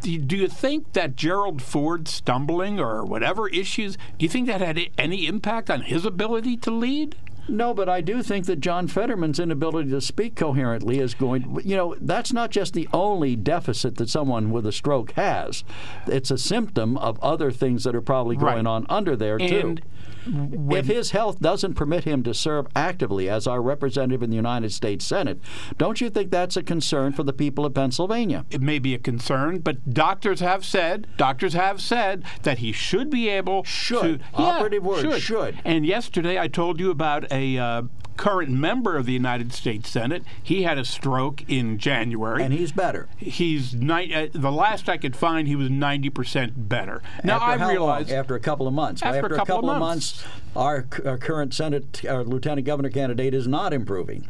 Do do you think that Gerald Ford stumbling or whatever issues, do you think that had any impact on his ability to lead? No, but I do think that John Fetterman's inability to speak coherently is going. You know, that's not just the only deficit that someone with a stroke has. It's a symptom of other things that are probably going Right. on under there too. And if his health doesn't permit him to serve actively as our representative in the United States Senate, don't you think that's a concern for the people of Pennsylvania? it may be a concern, but doctors have said doctors have said that he should be able Should. to Operative word, should. should. And yesterday I told you about a uh, current member of the United States Senate. He had a stroke in January. And he's better. He's ni- uh, the last I could find, he was ninety percent better. Now after I realize long? after a couple of months. After a couple of months. our, c- our current Senate our lieutenant governor candidate is not improving.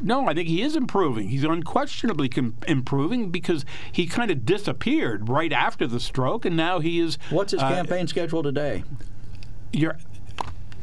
No, I think he is improving. He's unquestionably com- improving because he kind of disappeared right after the stroke, and now he is. What's his uh, campaign schedule today? You're,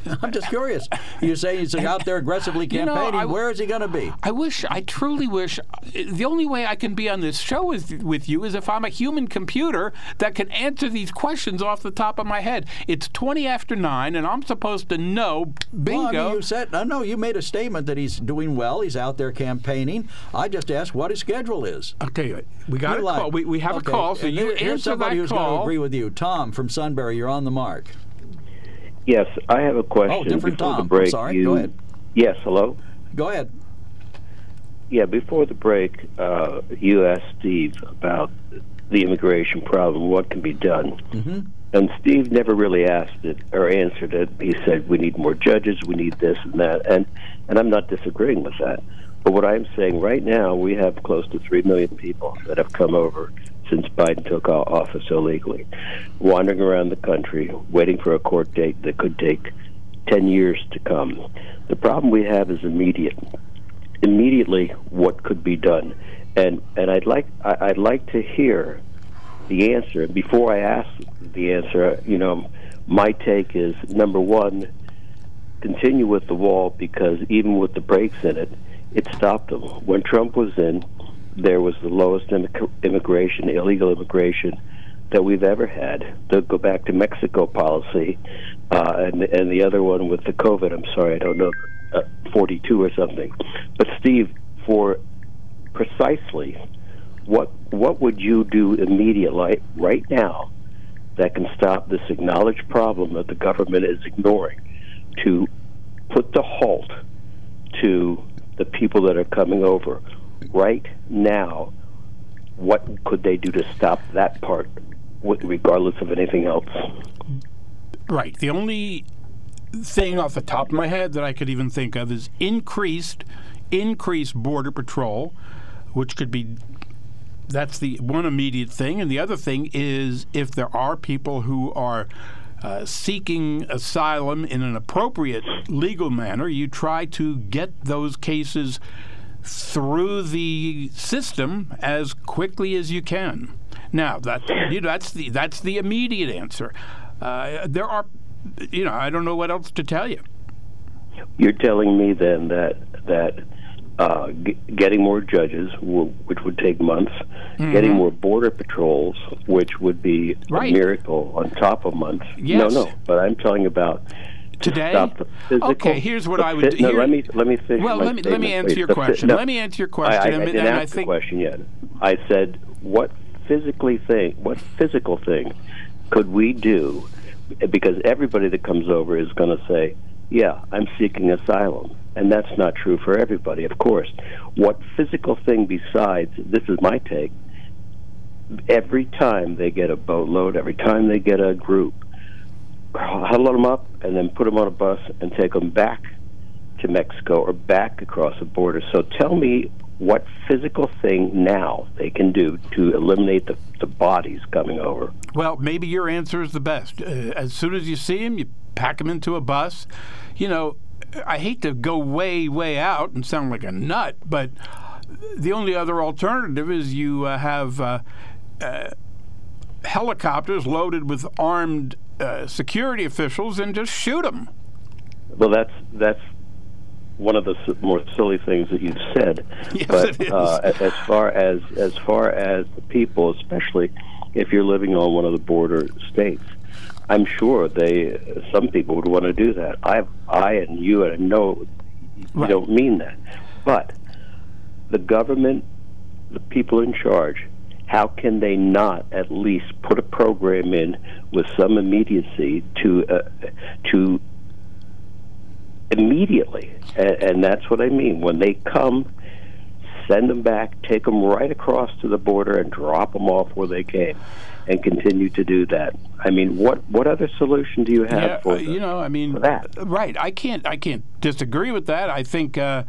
I'm just curious. You say he's out there aggressively You know, campaigning. I- Where is he going to be? I wish, I truly wish, the only way I can be on this show with, with you is if I'm a human computer that can answer these questions off the top of my head. It's 20 after 9, and I'm supposed to know, bingo. Well, I mean, you said no, no. You made a statement that he's doing well. He's out there campaigning. I just asked what his schedule is. okay, we got You a call. We, we have Okay, a call, so and you here- here's somebody that who's going to agree with you. Tom from Sunbury, you're on the mark. Yes, I have a question. Oh, different before Tom. The I'm break, sorry. You, Go ahead. Yes, hello. Go ahead. Yeah, before the break, uh, you asked Steve about the immigration problem, what can be done. Mm-hmm. And Steve never really asked it or answered it. He said, we need more judges, we need this and that. And, and I'm not disagreeing with that. But what I'm saying right now, we have close to 3 million people that have come over since Biden took office illegally, wandering around the country, waiting for a court date that could take 10 years to come. The problem we have is immediate immediately what could be done, and and I'd like I'd like to hear the answer. Before I ask the answer, you know, my take is number one, continue with the wall because even with the breaks in it, it stopped them. When Trump was in, there was the lowest immig- immigration, illegal immigration that we've ever had. To go back to Mexico policy, uh, and and the other one with the COVID. I'm sorry, I don't know, uh, 42 or something. But Steve, for precisely what what would you do immediately right now that can stop this acknowledged problem that the government is ignoring to put the halt to the people that are coming over right now what could they do to stop that part regardless of anything else Right. The only thing off the top of my head that I could even think of is increased increased border patrol, which could be that's the one immediate thing, and the other thing is if there are people who are uh, seeking asylum in an appropriate legal manner, you try to get those cases through the system as quickly as you can. Now that you know, that's the that's the immediate answer. Uh, there are, you know, I don't know what else to tell you. You're telling me then that that uh, g- getting more judges, w- which would take months, getting more border patrols, which would be Right. a miracle on top of months. Yes. No, no, but I'm talking about Today? Okay, here's what I would do. No, let me let me finish. Well, let me let me answer your question. let me answer your question, I, I and, didn't ask I the question yet. I said, what physically thing, what physical thing could we do? Because everybody that comes over is going to say, "Yeah, I'm seeking asylum," and that's not true for everybody, of course. What physical thing besides? This is my take. Every time they get a boatload, every time they get a group, huddle them up and then put them on a bus and take them back to Mexico or back across the border. So tell me what physical thing now they can do to eliminate the, the bodies coming over. Well, maybe your answer is the best. Uh, as soon as you see them, you pack them into a bus. You know, I hate to go way, way out and sound like a nut, but the only other alternative is you uh, have uh, uh, helicopters loaded with armed uh, security officials and just shoot them. Well, that's that's one of the more silly things that you've said. Yes, but it is. Uh, as far as as far as the people, especially if you're living on one of the border states, I'm sure they some people would want to do that. I I and you and I know you Right. don't mean that, but the government, the people in charge. How can they not at least put a program in with some immediacy to uh, to immediately, and, and that's what I mean. When they come, send them back, take them right across to the border, and drop them off where they came, and continue to do that. I mean, what what other solution do you have Yeah, for uh, you know, I mean, that? right? I can't, I can't disagree with that. I think uh,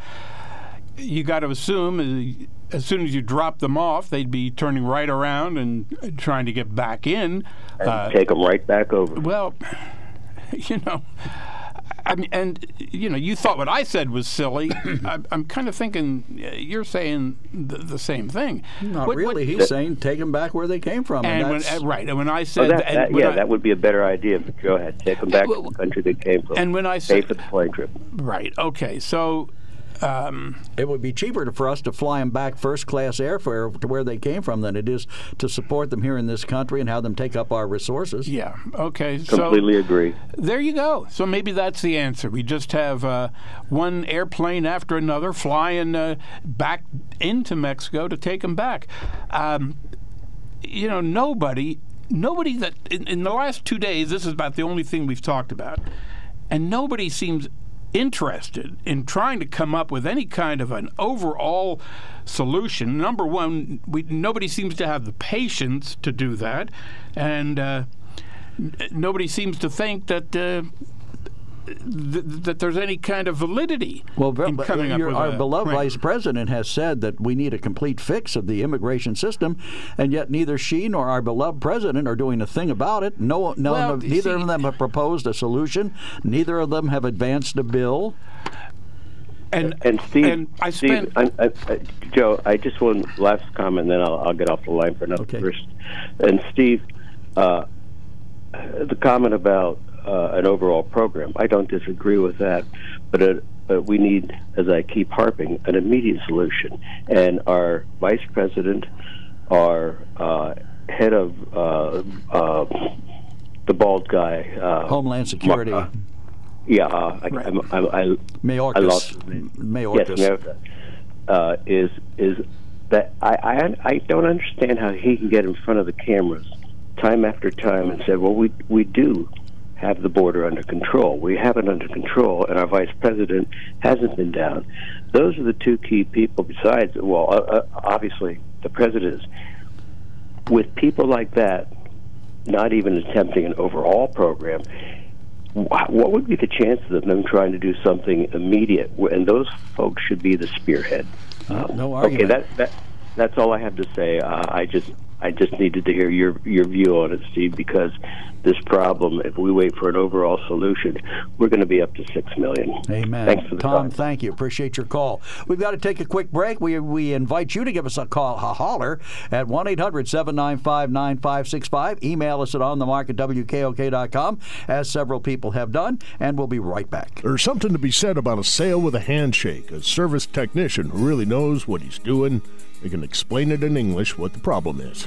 you got to assume uh, as soon as you drop them off, they'd be turning right around and trying to get back in. and Uh, take them right back over? well, you know. I mean, and you know, you thought what I said was silly. I'm, I'm kind of thinking uh, you're saying the, the same thing. Not What- what- really. He's saying take them back where they came from. And, and when, uh, right, and when I Oh, said, that, that, when yeah, I- that would be a better idea. But go ahead, take them back well, to the country they came from. and when I pay said, for the plane trip. right, okay, so um, it would be cheaper to, for us to fly them back first class airfare to where they came from than it is to support them here in this country and have them take up our resources. yeah, okay, so Completely agree. there you go. So maybe that's the answer. We just have uh, one airplane after another flying uh, back into Mexico to take them back. Um, you know, nobody, nobody that in, in the last two days, this is about the only thing we've talked about, and nobody seems interested in trying to come up with any kind of an overall solution. Number one, we, nobody seems to have the patience to do that, and uh, n- nobody seems to think that. Uh, th- that there's any kind of validity Well, in but coming up with our a beloved plan. vice president has said that we need a complete fix of the immigration system, and yet neither she nor our beloved president are doing a thing about it. No, no, Well, of- neither see- of them have proposed a solution. Neither of them have advanced a bill. and And Steve, and I spent I, I, I, Joe, I just want last comment, then I'll, I'll get off the line for another Okay. person. And Steve, uh, the comment about uh, an overall program, I don't disagree with that, but it, but we need, as I keep harping, an immediate solution. And our vice president, our uh, head of uh, uh, the bald guy, uh, Homeland Security, yeah, uh, I, Right. I'm- I, I, Mayorkas. I lost. Mayorkas. Yes, Mayorkas. Uh, is is that I, I I don't understand how he can get in front of the cameras time after time and say, well, we we do have the border under control. We have it under control, and our vice president hasn't been down. Those are the two key people. Besides, well, uh, uh, obviously the president is. With people like that, not even attempting an overall program, wh- what would be the chances of them trying to do something immediate? And those folks should be the spearhead. Uh, no Okay, argument. that, that that's all I have to say. Uh, I just I just needed to hear your your view on it, Steve, because this problem, if we wait for an overall solution, we're going to be up to six million. Amen. Thanks for the Tom, time. thank you. Appreciate your call. We've got to take a quick break. We, we invite you to give us a call, a holler at 1 800 795 9565. Email us at onthemark at WKOK.com, as several people have done, and we'll be right back. There's something to be said about a sale with a handshake, a service technician who really knows what he's doing. They can explain it in English what the problem is.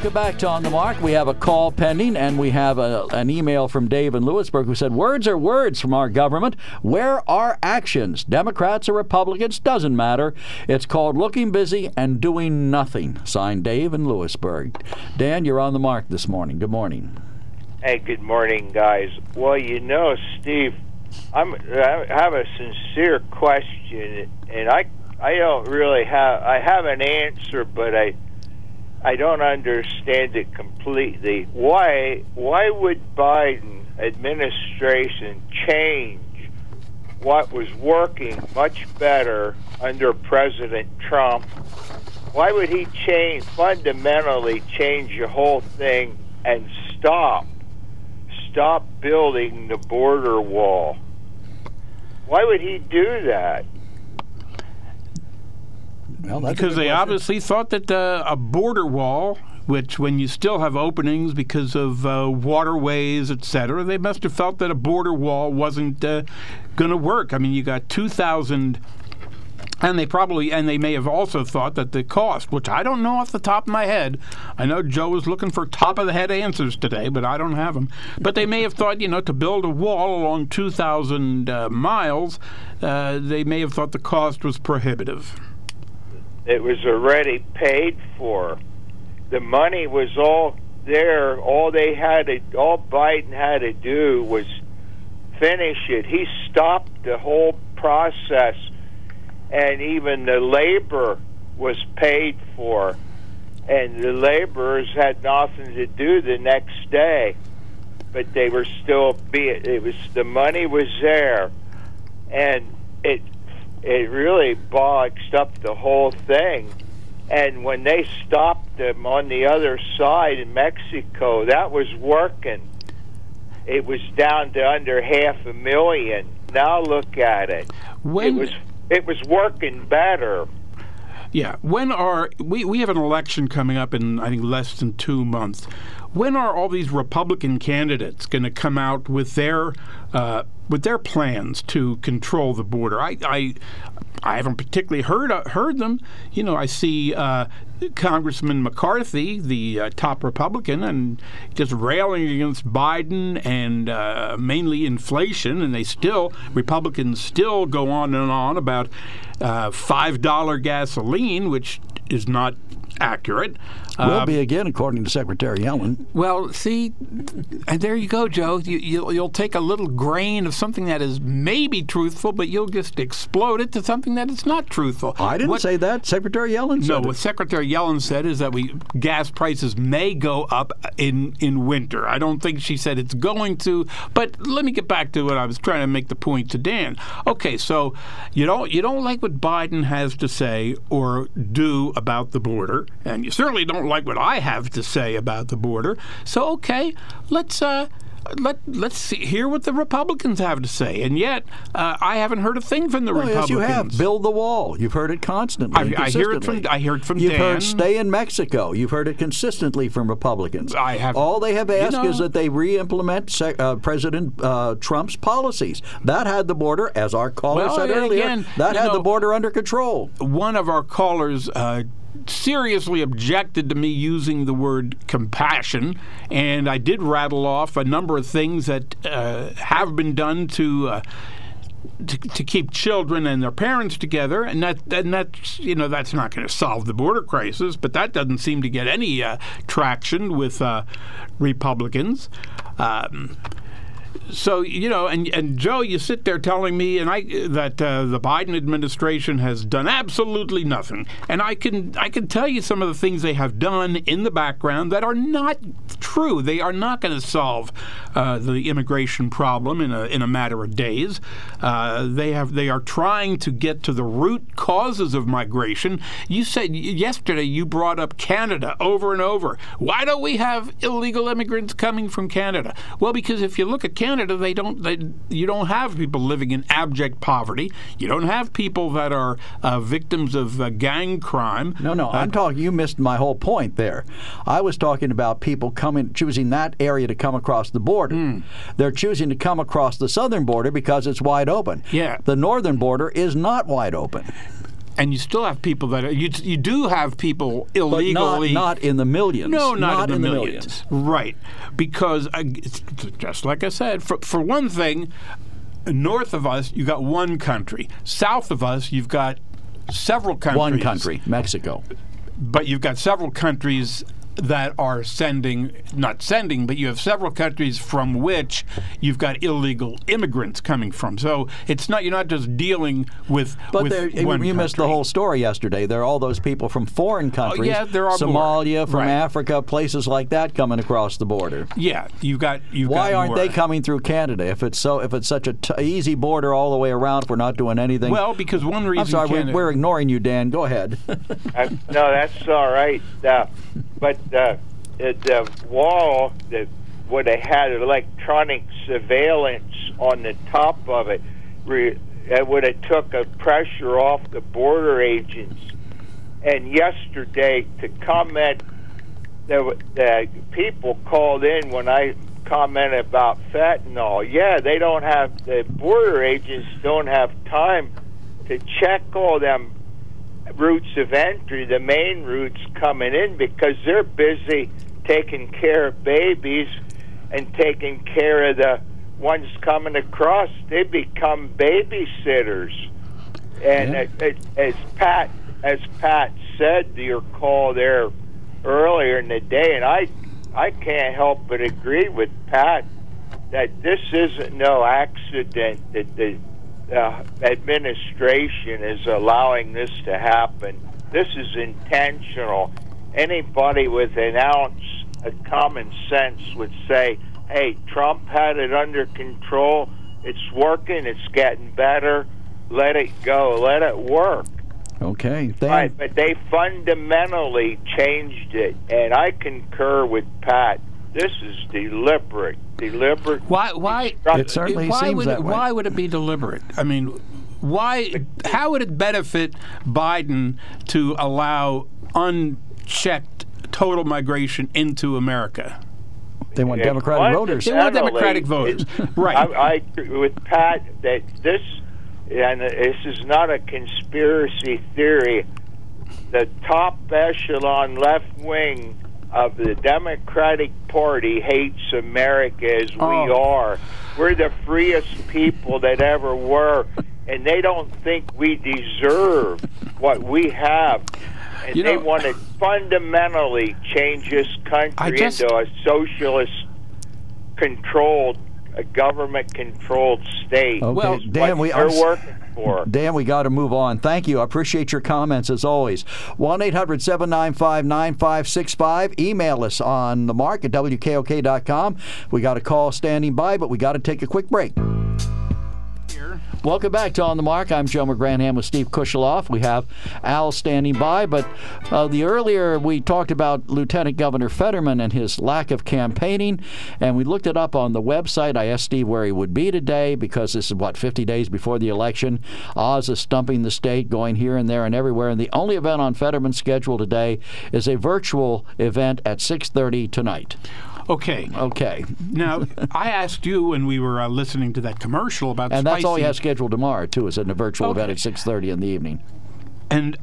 Welcome back to On the Mark. We have a call pending, and we have a, an email from Dave in Lewisburg who said, Words are words from our government. Where are actions? Democrats or Republicans? Doesn't matter. It's called looking busy and doing nothing. Signed Dave in Lewisburg. Dan, you're on the mark this morning. Good morning. Hey, good morning, guys. Well, you know, Steve, I'm I have a sincere question, and I I don't really have I have an answer, but I I don't understand it completely. Why why would Biden administration change what was working much better under President Trump? Why would he change fundamentally change the whole thing and stop stop building the border wall? Why would he do that? Well, because they question. obviously thought that uh, a border wall, which when you still have openings because of uh, waterways, et cetera, they must have felt that a border wall wasn't uh, going to work. I mean, you got 2,000. And they probably, and they may have also thought that the cost, which I don't know off the top of my head, I know Joe was looking for top of the head answers today, but I don't have them. But they may have thought, you know, to build a wall along 2,000 uh, miles, uh, they may have thought the cost was prohibitive. It was already paid for. The money was all there. All they had to, all Biden had to do was finish it. He stopped the whole process, and even the labor was paid for, and the laborers had nothing to do the next day. But they were still be it was the money was there, and it it really boxed up the whole thing. And when they stopped them on the other side in Mexico, that was working. It was down to under half a million. Now look at it. When it was it was working better. Yeah. When are we? We have an election coming up in I think less than two months. When are all these Republican candidates going to come out with their uh, with their plans to control the border? I I, I haven't particularly heard uh, heard them. You know, I see. Uh, Congressman McCarthy, the uh, top Republican, and just railing against Biden and uh, mainly inflation, and they still Republicans still go on and on about uh, five dollar gasoline, which is not accurate. Will Um, be again, according to Secretary Yellen. well, see, and there you go, Joe. You, you'll, you'll take a little grain of something that is maybe truthful, but you'll just explode it to something that is not truthful. I didn't What- say that. Secretary Yellen said No, it. what Secretary Yellen said is that we gas prices may go up in in winter. I don't think she said it's going to. But let me get back to what I was trying to make the point to Dan. Okay, so you don't you don't like what Biden has to say or do about the border, and you certainly don't like what I have to say about the border. So okay, let's uh let let's see, hear what the Republicans have to say. And yet, uh, I haven't heard a thing from the yes, Republicans. you have. Build the wall. You've heard it constantly. I- I hear it from-. I hear it from You've Dan. heard stay in Mexico. You've heard it consistently from Republicans. I have- All they have you asked is that they re-implement sec- uh, President uh, Trump's policies. That had the border, as our caller Well, said earlier, again, that had the border under control. one of our callers uh, seriously objected to me using the word compassion, and I did rattle off a number of things that uh, have been done to. Uh, to, to keep children and their parents together, and that and that's you know that's not going to solve the border crisis, but that doesn't seem to get any uh, traction with uh, Republicans. Um, so you know, and and Joe, you sit there telling me, and I that uh, the Biden administration has done absolutely nothing, and I can I can tell you some of the things they have done in the background that are not true. They are not going to solve uh, the immigration problem in a in a matter of days. Uh, they have they are trying to get to the root causes of migration. You said yesterday you brought up Canada over and over. Why don't we have illegal immigrants coming from Canada? Well, because if you look at Canada, they don't. They, you don't have people living in abject poverty. You don't have people that are uh, victims of uh, gang crime. No, no, Uh, I'm talking. You missed my whole point there. I was talking about people coming, choosing that area to come across the border. Hmm. They're choosing to come across the southern border because it's wide open. Yeah. The northern border is not wide open. And you still have people that are, you you do have people But not, illegally not in the millions. no, not, in, the, millions. Right. Because, uh, just like I said, for, for one thing, north of us, you've got one country. South of us, you've got several countries. One country, Mexico. But you've got several countries that are sending, not sending, but you have several countries from which you've got illegal immigrants coming from. So it's not, you're not just dealing with, But with there, you one you missed the whole story yesterday. There are all those people from foreign countries, yeah, there are more. Somalia, from Right. Africa, places like that coming across the border. Yeah, you've got, you've Why got aren't more. they coming through Canada if it's so if it's such a t- easy border all the way around? If we're not doing anything. Well, because one reason I'm sorry, Canada, we're, we're ignoring you, Dan. Go ahead. Uh, no, that's all right. Uh, but the, the wall that would have had electronic surveillance on the top of it, it would have took a pressure off the border agents. And yesterday, to comment, there were, people called in when I commented about fentanyl. Yeah, they don't have the border agents don't have time to check all them routes of entry, the main routes coming in, because they're busy taking care of babies and taking care of the ones coming across. They become babysitters, and Yeah. it, it, as Pat as Pat said to your call there earlier in the day, and I I can't help but agree with Pat that this isn't no accident that the uh, administration is allowing this to happen. This is intentional. Anybody with an ounce of common sense would say, hey, Trump had it under control. It's working. It's getting better. Let it go. Let it work. okay, Dan. Right, but they fundamentally changed it, and I concur with Pat. This is deliberate, deliberate. Why? Why? It certainly why seems would that it, way. Why would it be deliberate? I mean, why? How would it benefit Biden to allow unchecked total migration into America? They want Yeah, Democratic voters. They want Democratic voters, right? I, I agree with Pat that this, and this is not a conspiracy theory. The top echelon left wing of the Democratic Party hates America as we Oh. are. We're the freest people that ever were, and they don't think we deserve what we have. And You they know- want to fundamentally change this country just- into a socialist controlled, a government controlled state. Okay, Well, Dan, we they're working for. Dan, we got to move on. Thank you. I appreciate your comments as always. 1 800 795 9565. Email us on the mark at WKOK.com. We got a call standing by, but we got to take a quick break. Welcome back to On the Mark. I'm Joe McGranham with Steve Kusheloff. We have Al standing by, but uh, the earlier we talked about Lieutenant Governor Fetterman and his lack of campaigning, and we looked it up on the website. I asked Steve where he would be today because this is what 50 days before the election. Oz is stumping the state, going here and there and everywhere. And the only event on Fetterman's schedule today is a virtual event at 6:30 tonight. Okay. Okay, Now, I asked you when we were uh, listening to that commercial about and that's all he have scheduled tomorrow too. Is in a virtual event at 6:30 in the evening. And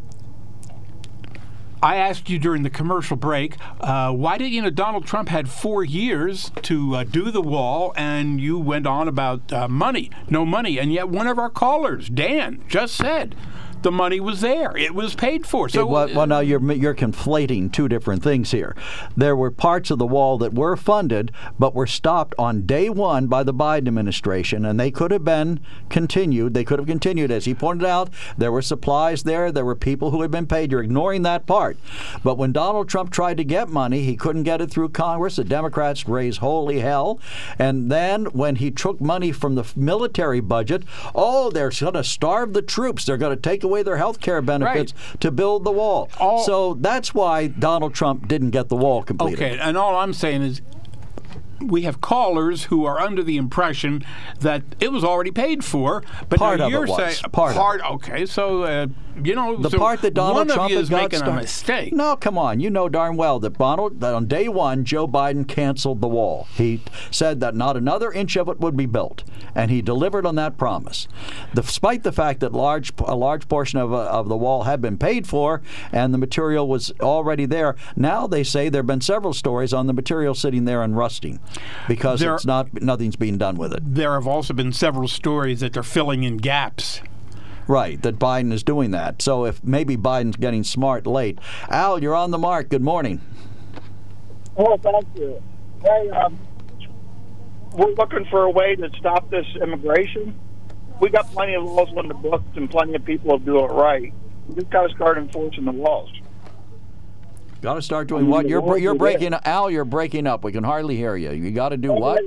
I asked you during the commercial break, uh, why did you know Donald Trump had four years to uh, do the wall, and you went on about uh, money, no money, and yet one of our callers, Dan, just said the money was there, it was paid for. So It wa- well, now uh, you're you're conflating two different things here. There were parts of the wall that were funded, but were stopped on day one by the Biden administration, and they could have been continued. They could have continued, as he pointed out. There were supplies there. There were people who had been paid. You're ignoring that part. But when Donald Trump tried to get money, he couldn't get it through Congress. The Democrats raised holy hell. And then when he took money from the military budget, oh, they're going to starve the troops. They're going to take away their health care benefits to build the wall. All- so that's why Donald Trump didn't get the wall completed. Okay, and all I'm saying is we have callers who are under the impression that it was already paid for, but Part now you're saying Part of it. Okay, so uh, you know The so part that Donald one Trump of you has is making a started- mistake. No, come on. You know darn well that Donald, that on day one, Joe Biden canceled the wall. He said that not another inch of it would be built, and he delivered on that promise. Despite the fact that large a large portion of, uh, of the wall had been paid for and the material was already there, now they say there have been several stories on the material sitting there and rusting because There- it's not nothing's being done with it. There have also been several stories that they're filling in gaps. Right, that Biden is doing that. So if maybe Biden's getting smart late. Al, you're on the mark. Good morning. Oh, thank you. Hey, um, we're looking for a way to stop this immigration. We got plenty of laws on the books and plenty of people who do it right. We've got to start enforcing the laws. Got to start doing what? You're you're breaking Al. You're breaking up. We can hardly hear you. You got to do what?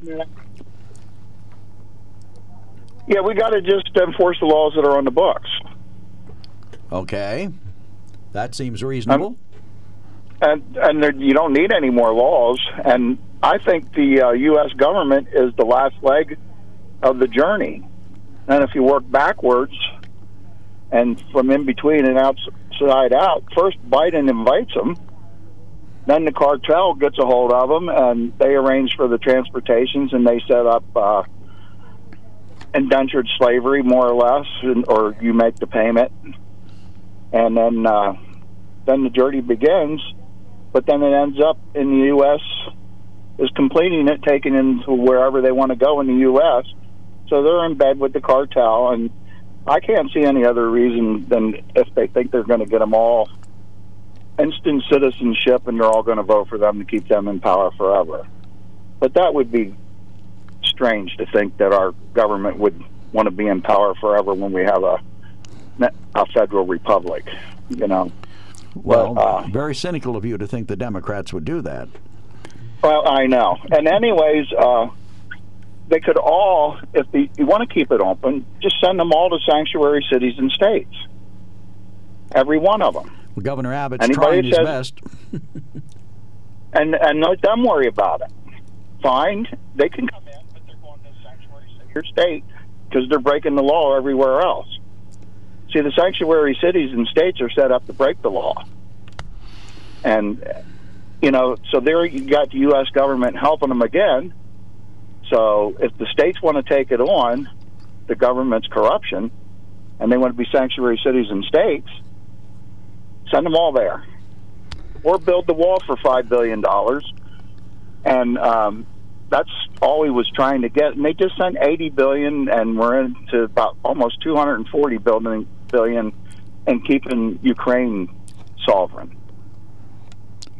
Wait a minute. Yeah, we got to just enforce the laws that are on the books. Okay, that seems reasonable. and and there, you don't need any more laws. And I think the uh, U.S. government is the last leg of the journey. And if you work backwards and from in between and outside out, first Biden invites them, then the cartel gets a hold of them, and they arrange for the transportations, and they set up. Uh, indentured slavery, more or less, and, or you make the payment, and then uh, then the journey begins. But then it ends up in the U.S. is completing it, taking it to wherever they want to go in the U.S. So they're in bed with the cartel, and I can't see any other reason than if they think they're going to get them all instant citizenship, and they're all going to vote for them to keep them in power forever. But that would be strange to think that our government would want to be in power forever when we have a a federal republic. You know. Well, But, uh, very cynical of you to think the Democrats would do that. Well, I know. And anyways, uh, they could all, if they, you want to keep it open, just send them all to sanctuary cities and states. Every one of them, Well, Governor Abbott's Anybody trying his best. and and let them worry about it. Fine, they can come in, but they're going to or state because they're breaking the law everywhere else. See, the sanctuary cities and states are set up to break the law, and you know, so there you got the U.S. government helping them again. So if the states want to take it on, the government's corruption, and they want to be sanctuary cities and states, send them all there, or build the wall for five billion dollars, and um, that's all he was trying to get. And they just sent eighty billion, and we're into about almost two hundred and forty billion billion, and keeping Ukraine sovereign.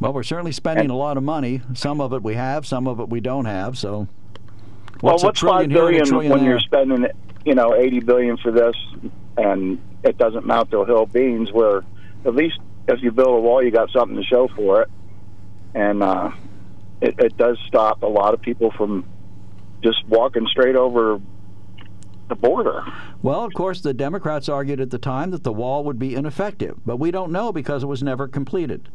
Well, we're certainly spending a lot of money. Some of it we have, some of it we don't have. So, Well, what's a what's trillion five billion when there? you're spending, you know, eighty billion for this, and it doesn't mount to a hill of beans? Where at least if you build a wall, you got something to show for it, and uh, it, it does stop a lot of people from just walking straight over the border. Well, of course, the Democrats argued at the time that the wall would be ineffective, but we don't know because it was never completed.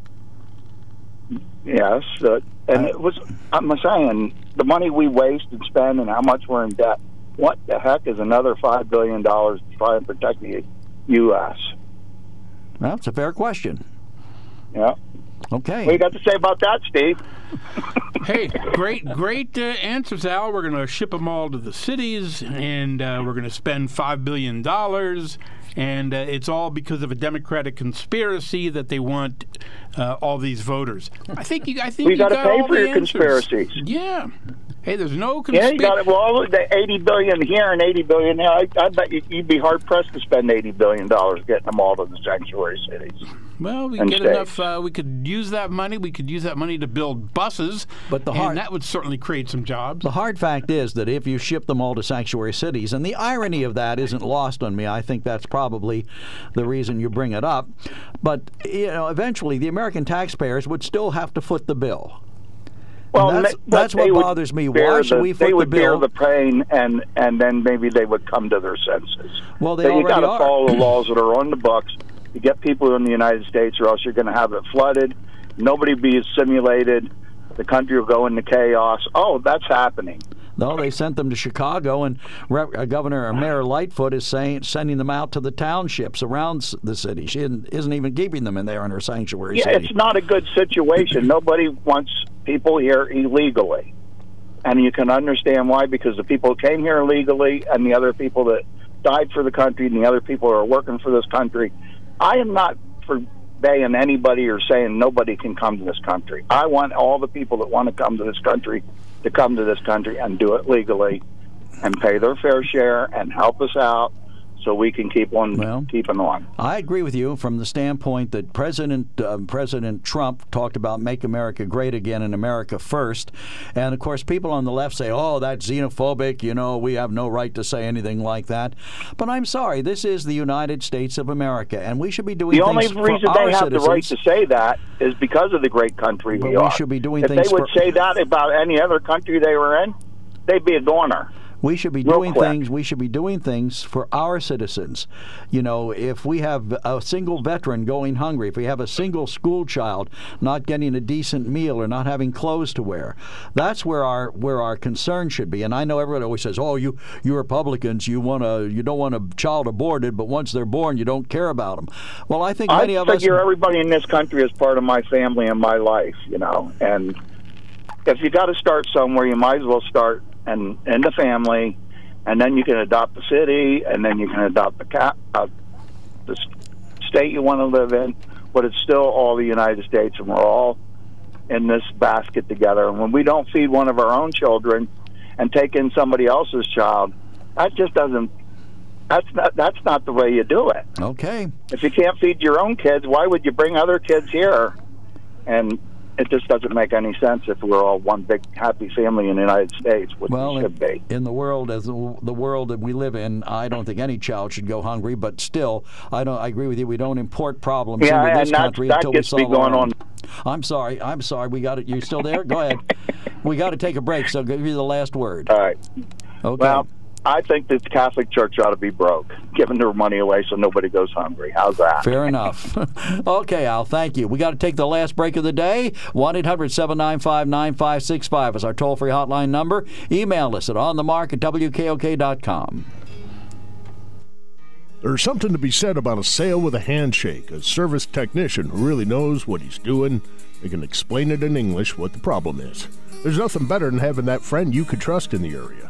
Yes, uh, and it was. I'm saying the money we waste and spend, and how much we're in debt. What the heck is another five billion dollars to try and protect the U.S.? Well, it's a fair question. Yeah. Okay. What do you got to say about that, Steve? hey, great, great uh, answers, Al. We're going to ship them all to the cities, and uh, we're going to spend five billion dollars, and uh, it's all because of a Democratic conspiracy that they want uh, all these voters. I think you. I think We you gotta got pay all for your answers. conspiracies. Yeah. Hey, there's no conspiracy. Yeah, you got it. Well, the eighty billion here and eighty billion there. I, I bet you'd be hard pressed to spend eighty billion dollars getting them all to the sanctuary cities. Well, we get states. enough. Uh, we could use that money. We could use that money to build buses, But the and hard- that would certainly create some jobs. The hard fact is that if you ship them all to sanctuary cities, and the irony of that isn't lost on me, I think that's probably the reason you bring it up. But you know, eventually, the American taxpayers would still have to foot the bill. Well, And that's- that's what bothers me. bear Why should the- we They foot the would bear the pain, and and then maybe they would come to their senses. Well, they but you already got to follow the laws that are on the books. You get people in the United States, or else you're going to have it flooded. Nobody be assimilated. the country will go into chaos. Oh, that's happening. No, they sent them to Chicago, and Rep, uh, Governor or Mayor Lightfoot is saying sending them out to the townships around the city. She isn't, isn't even keeping them in there in her sanctuary Yeah, city. it's not a good situation. Nobody wants people here illegally. And you can understand why, because the people who came here illegally and the other people that died for the country and the other people who are working for this country. I am not forbaying anybody or saying nobody can come to this country. I want all the people that want to come to this country to come to this country and do it legally and pay their fair share and help us out so we can keep on Well, keeping on. I agree with you from the standpoint that President uh, President Trump talked about make America great again and America first, and of course people on the left say, "Oh, that's xenophobic." You know, we have no right to say anything like that. But I'm sorry, this is the United States of America, and we should be doing The only reason they have citizens. the right to say that is because of the great country But we we are. should be doing if things they would for- say that about any other country they were in, they'd be a goner. We should be Real doing quick. things. We should be doing things for our citizens. You know, if we have a single veteran going hungry, if we have a single school child not getting a decent meal or not having clothes to wear, that's where our where our concern should be. And I know everybody always says, "Oh, you you Republicans, you want to you don't want a child aborted, but once they're born, you don't care about them." Well, I think I many of us. I figure everybody in this country is part of my family and my life, you know. And if you got to start somewhere, you might as well start and in the family, and then you can adopt the city, and then you can adopt the cap, uh, the state you want to live in. But it's still all the United States, and we're all in this basket together. And when we don't feed one of our own children and take in somebody else's child, that just doesn't. That's not. That's not the way you do it. Okay. If you can't feed your own kids, why would you bring other kids here? And it just doesn't make any sense if we're all one big happy family in the United States, which Well, we should be. in the world as the, world that we live in, I don't think any child should go hungry. But still, I don't. I agree with you. We don't import problems Yeah, into this country that until gets we solve going on. I'm sorry. I'm sorry. We got it. You still there? Go ahead. we got to take a break. So I'll give you the last word. All right. Okay. Well, I think that the Catholic Church ought to be broke, giving their money away so nobody goes hungry. How's that? Fair enough. okay, Al, thank you. We got to take the last break of the day. 1 800 795 9565 is our toll free hotline number. Email us at onthemark at wkok.com. There's something to be said about a sale with a handshake, a service technician who really knows what he's doing. They can explain it in English what the problem is. There's nothing better than having that friend you could trust in the area.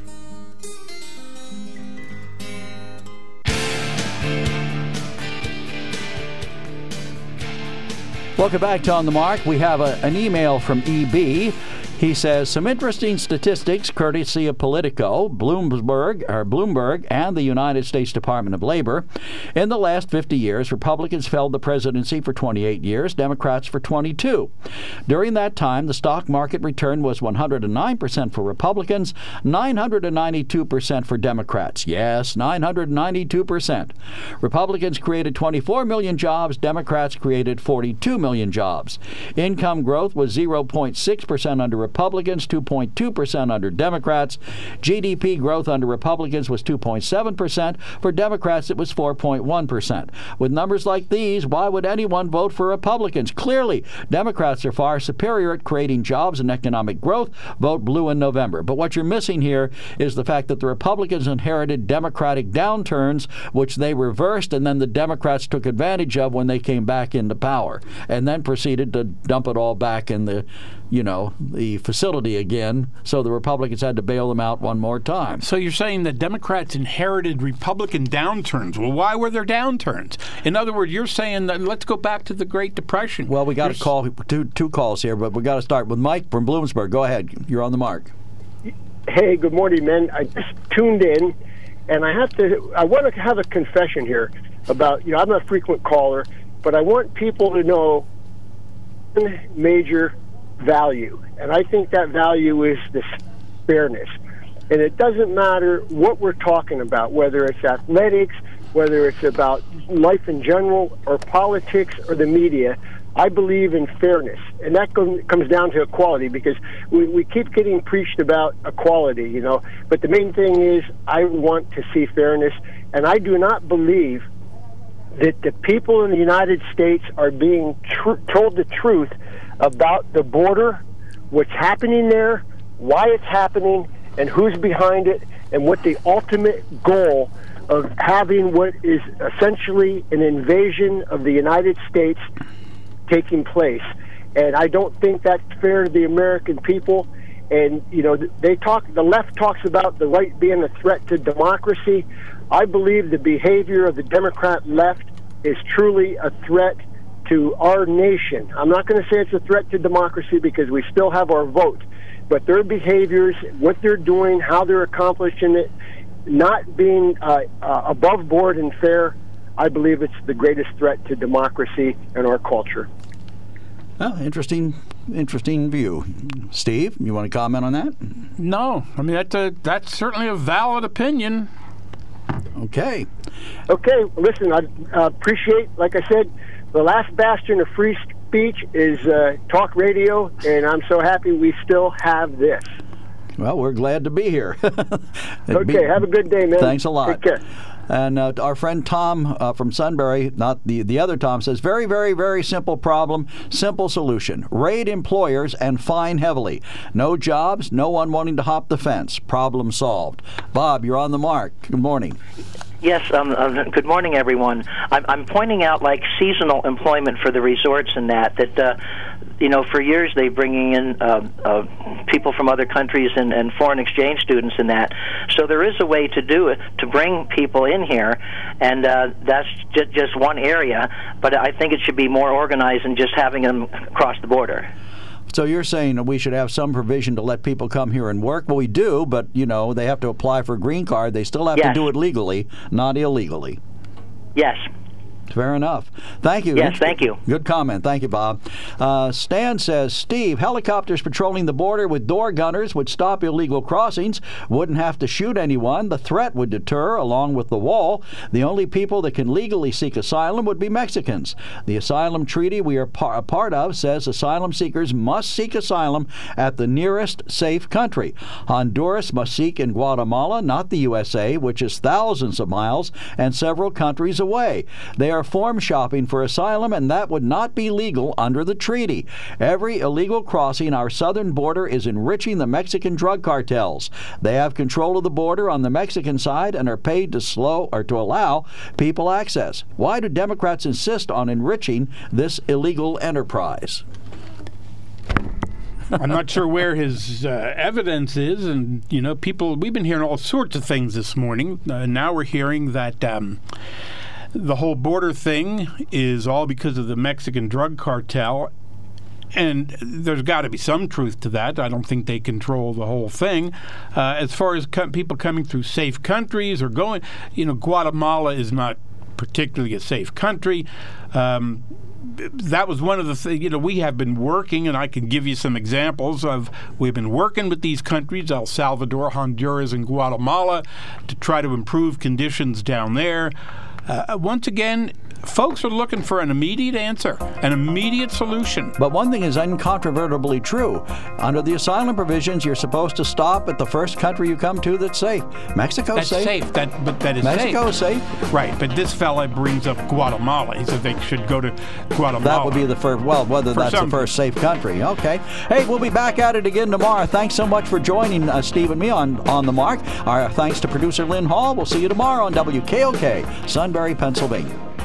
Welcome back to On the Mark. We have a, an email from EB. He says some interesting statistics, courtesy of Politico, Bloomberg, or Bloomberg, and the United States Department of Labor. In the last 50 years, Republicans held the presidency for 28 years, Democrats for 22. During that time, the stock market return was 109% for Republicans, 992% for Democrats. Yes, 992%. Republicans created 24 million jobs, Democrats created 42 million jobs. Income growth was 0.6% under Republicans, 2.2% under Democrats. GDP growth under Republicans was 2.7%. For Democrats, it was 4.1%. With numbers like these, why would anyone vote for Republicans? Clearly, Democrats are far superior at creating jobs and economic growth. Vote blue in November. But what you're missing here is the fact that the Republicans inherited Democratic downturns, which they reversed, and then the Democrats took advantage of when they came back into power, and then proceeded to dump it all back in the, you know, the facility again. So the Republicans had to bail them out one more time. So you're saying the Democrats inherited Republican downturns. Well, why were there downturns? In other words, you're saying that let's go back to the Great Depression. Well, we got You're to call two two calls here, but we got to start with Mike from Bloomsburg. Go ahead. You're on the mark. Hey, good morning, man. I just tuned in, and I have to. I want to have a confession here about. You know, I'm a frequent caller, but I want people to know major value, and I think that value is this fairness. And it doesn't matter what we're talking about, whether it's athletics, whether it's about life in general, or politics, or the media. I believe in fairness, and that comes down to equality because we, we keep getting preached about equality, you know. But the main thing is, I want to see fairness, and I do not believe that the people in the United States are being tr- told the truth about the border, what's happening there, why it's happening, and who's behind it, and what the ultimate goal of having what is essentially an invasion of the United States taking place. And I don't think that's fair to the American people. And, you know, they talk, the left talks about the right being a threat to democracy. I believe the behavior of the Democrat left is truly a threat to our nation. I'm not going to say it's a threat to democracy because we still have our vote, but their behaviors, what they're doing, how they're accomplishing it, not being uh, uh, above board and fair, I believe it's the greatest threat to democracy and our culture. Well, interesting, interesting view. Steve, you want to comment on that? No, I mean that's a, that's certainly a valid opinion. Okay. Okay. Listen, I uh, appreciate, like I said, the last bastion of free speech is uh, talk radio, and I'm so happy we still have this. Well, we're glad to be here. okay, be, have a good day, man. Thanks a lot. Take care. And uh, our friend Tom uh, from Sunbury, not the, the other Tom, says very, very, very simple problem, simple solution. Raid employers and fine heavily. No jobs, no one wanting to hop the fence. Problem solved. Bob, you're on the mark. Good morning. Yes, um, uh, good morning, everyone. I'm, I'm pointing out like seasonal employment for the resorts and that, that uh, you know, for years they're bringing in uh, uh, people from other countries and, and foreign exchange students and that. So there is a way to do it to bring people in here, and uh, that's j- just one area. But I think it should be more organized than just having them cross the border. So you're saying we should have some provision to let people come here and work? Well, we do, but you know they have to apply for a green card. They still have yes. to do it legally, not illegally. Yes. Fair enough. Thank you. Yes, thank you. Good comment. Thank you, Bob. Uh, Stan says, Steve, helicopters patrolling the border with door gunners would stop illegal crossings, wouldn't have to shoot anyone. The threat would deter, along with the wall. The only people that can legally seek asylum would be Mexicans. The asylum treaty we are par- a part of says asylum seekers must seek asylum at the nearest safe country. Honduras must seek in Guatemala, not the USA, which is thousands of miles and several countries away. They are are form shopping for asylum, and that would not be legal under the treaty. Every illegal crossing our southern border is enriching the Mexican drug cartels. They have control of the border on the Mexican side and are paid to slow or to allow people access. Why do Democrats insist on enriching this illegal enterprise? I'm not sure where his uh, evidence is, and you know, people. We've been hearing all sorts of things this morning. Uh, now we're hearing that um, the whole border thing is all because of the Mexican drug cartel. And there's got to be some truth to that. I don't think they control the whole thing. Uh, as far as people coming through safe countries or going, you know, Guatemala is not particularly a safe country. Um, that was one of the things, you know, we have been working, and I can give you some examples of we've been working with these countries, El Salvador, Honduras, and Guatemala, to try to improve conditions down there. Uh, once again, folks are looking for an immediate answer, an immediate solution. But one thing is incontrovertibly true. Under the asylum provisions, you're supposed to stop at the first country you come to that's safe. Mexico's that's safe. safe. That, but that is Mexico safe. is safe. Right, but this fella brings up Guatemala. He said they should go to Guatemala. That would be the first, well, whether that's some- the first safe country. Okay. Hey, we'll be back at it again tomorrow. Thanks so much for joining uh, Steve and me on, on the mark. Our thanks to producer Lynn Hall. We'll see you tomorrow on WKOK, Pennsylvania.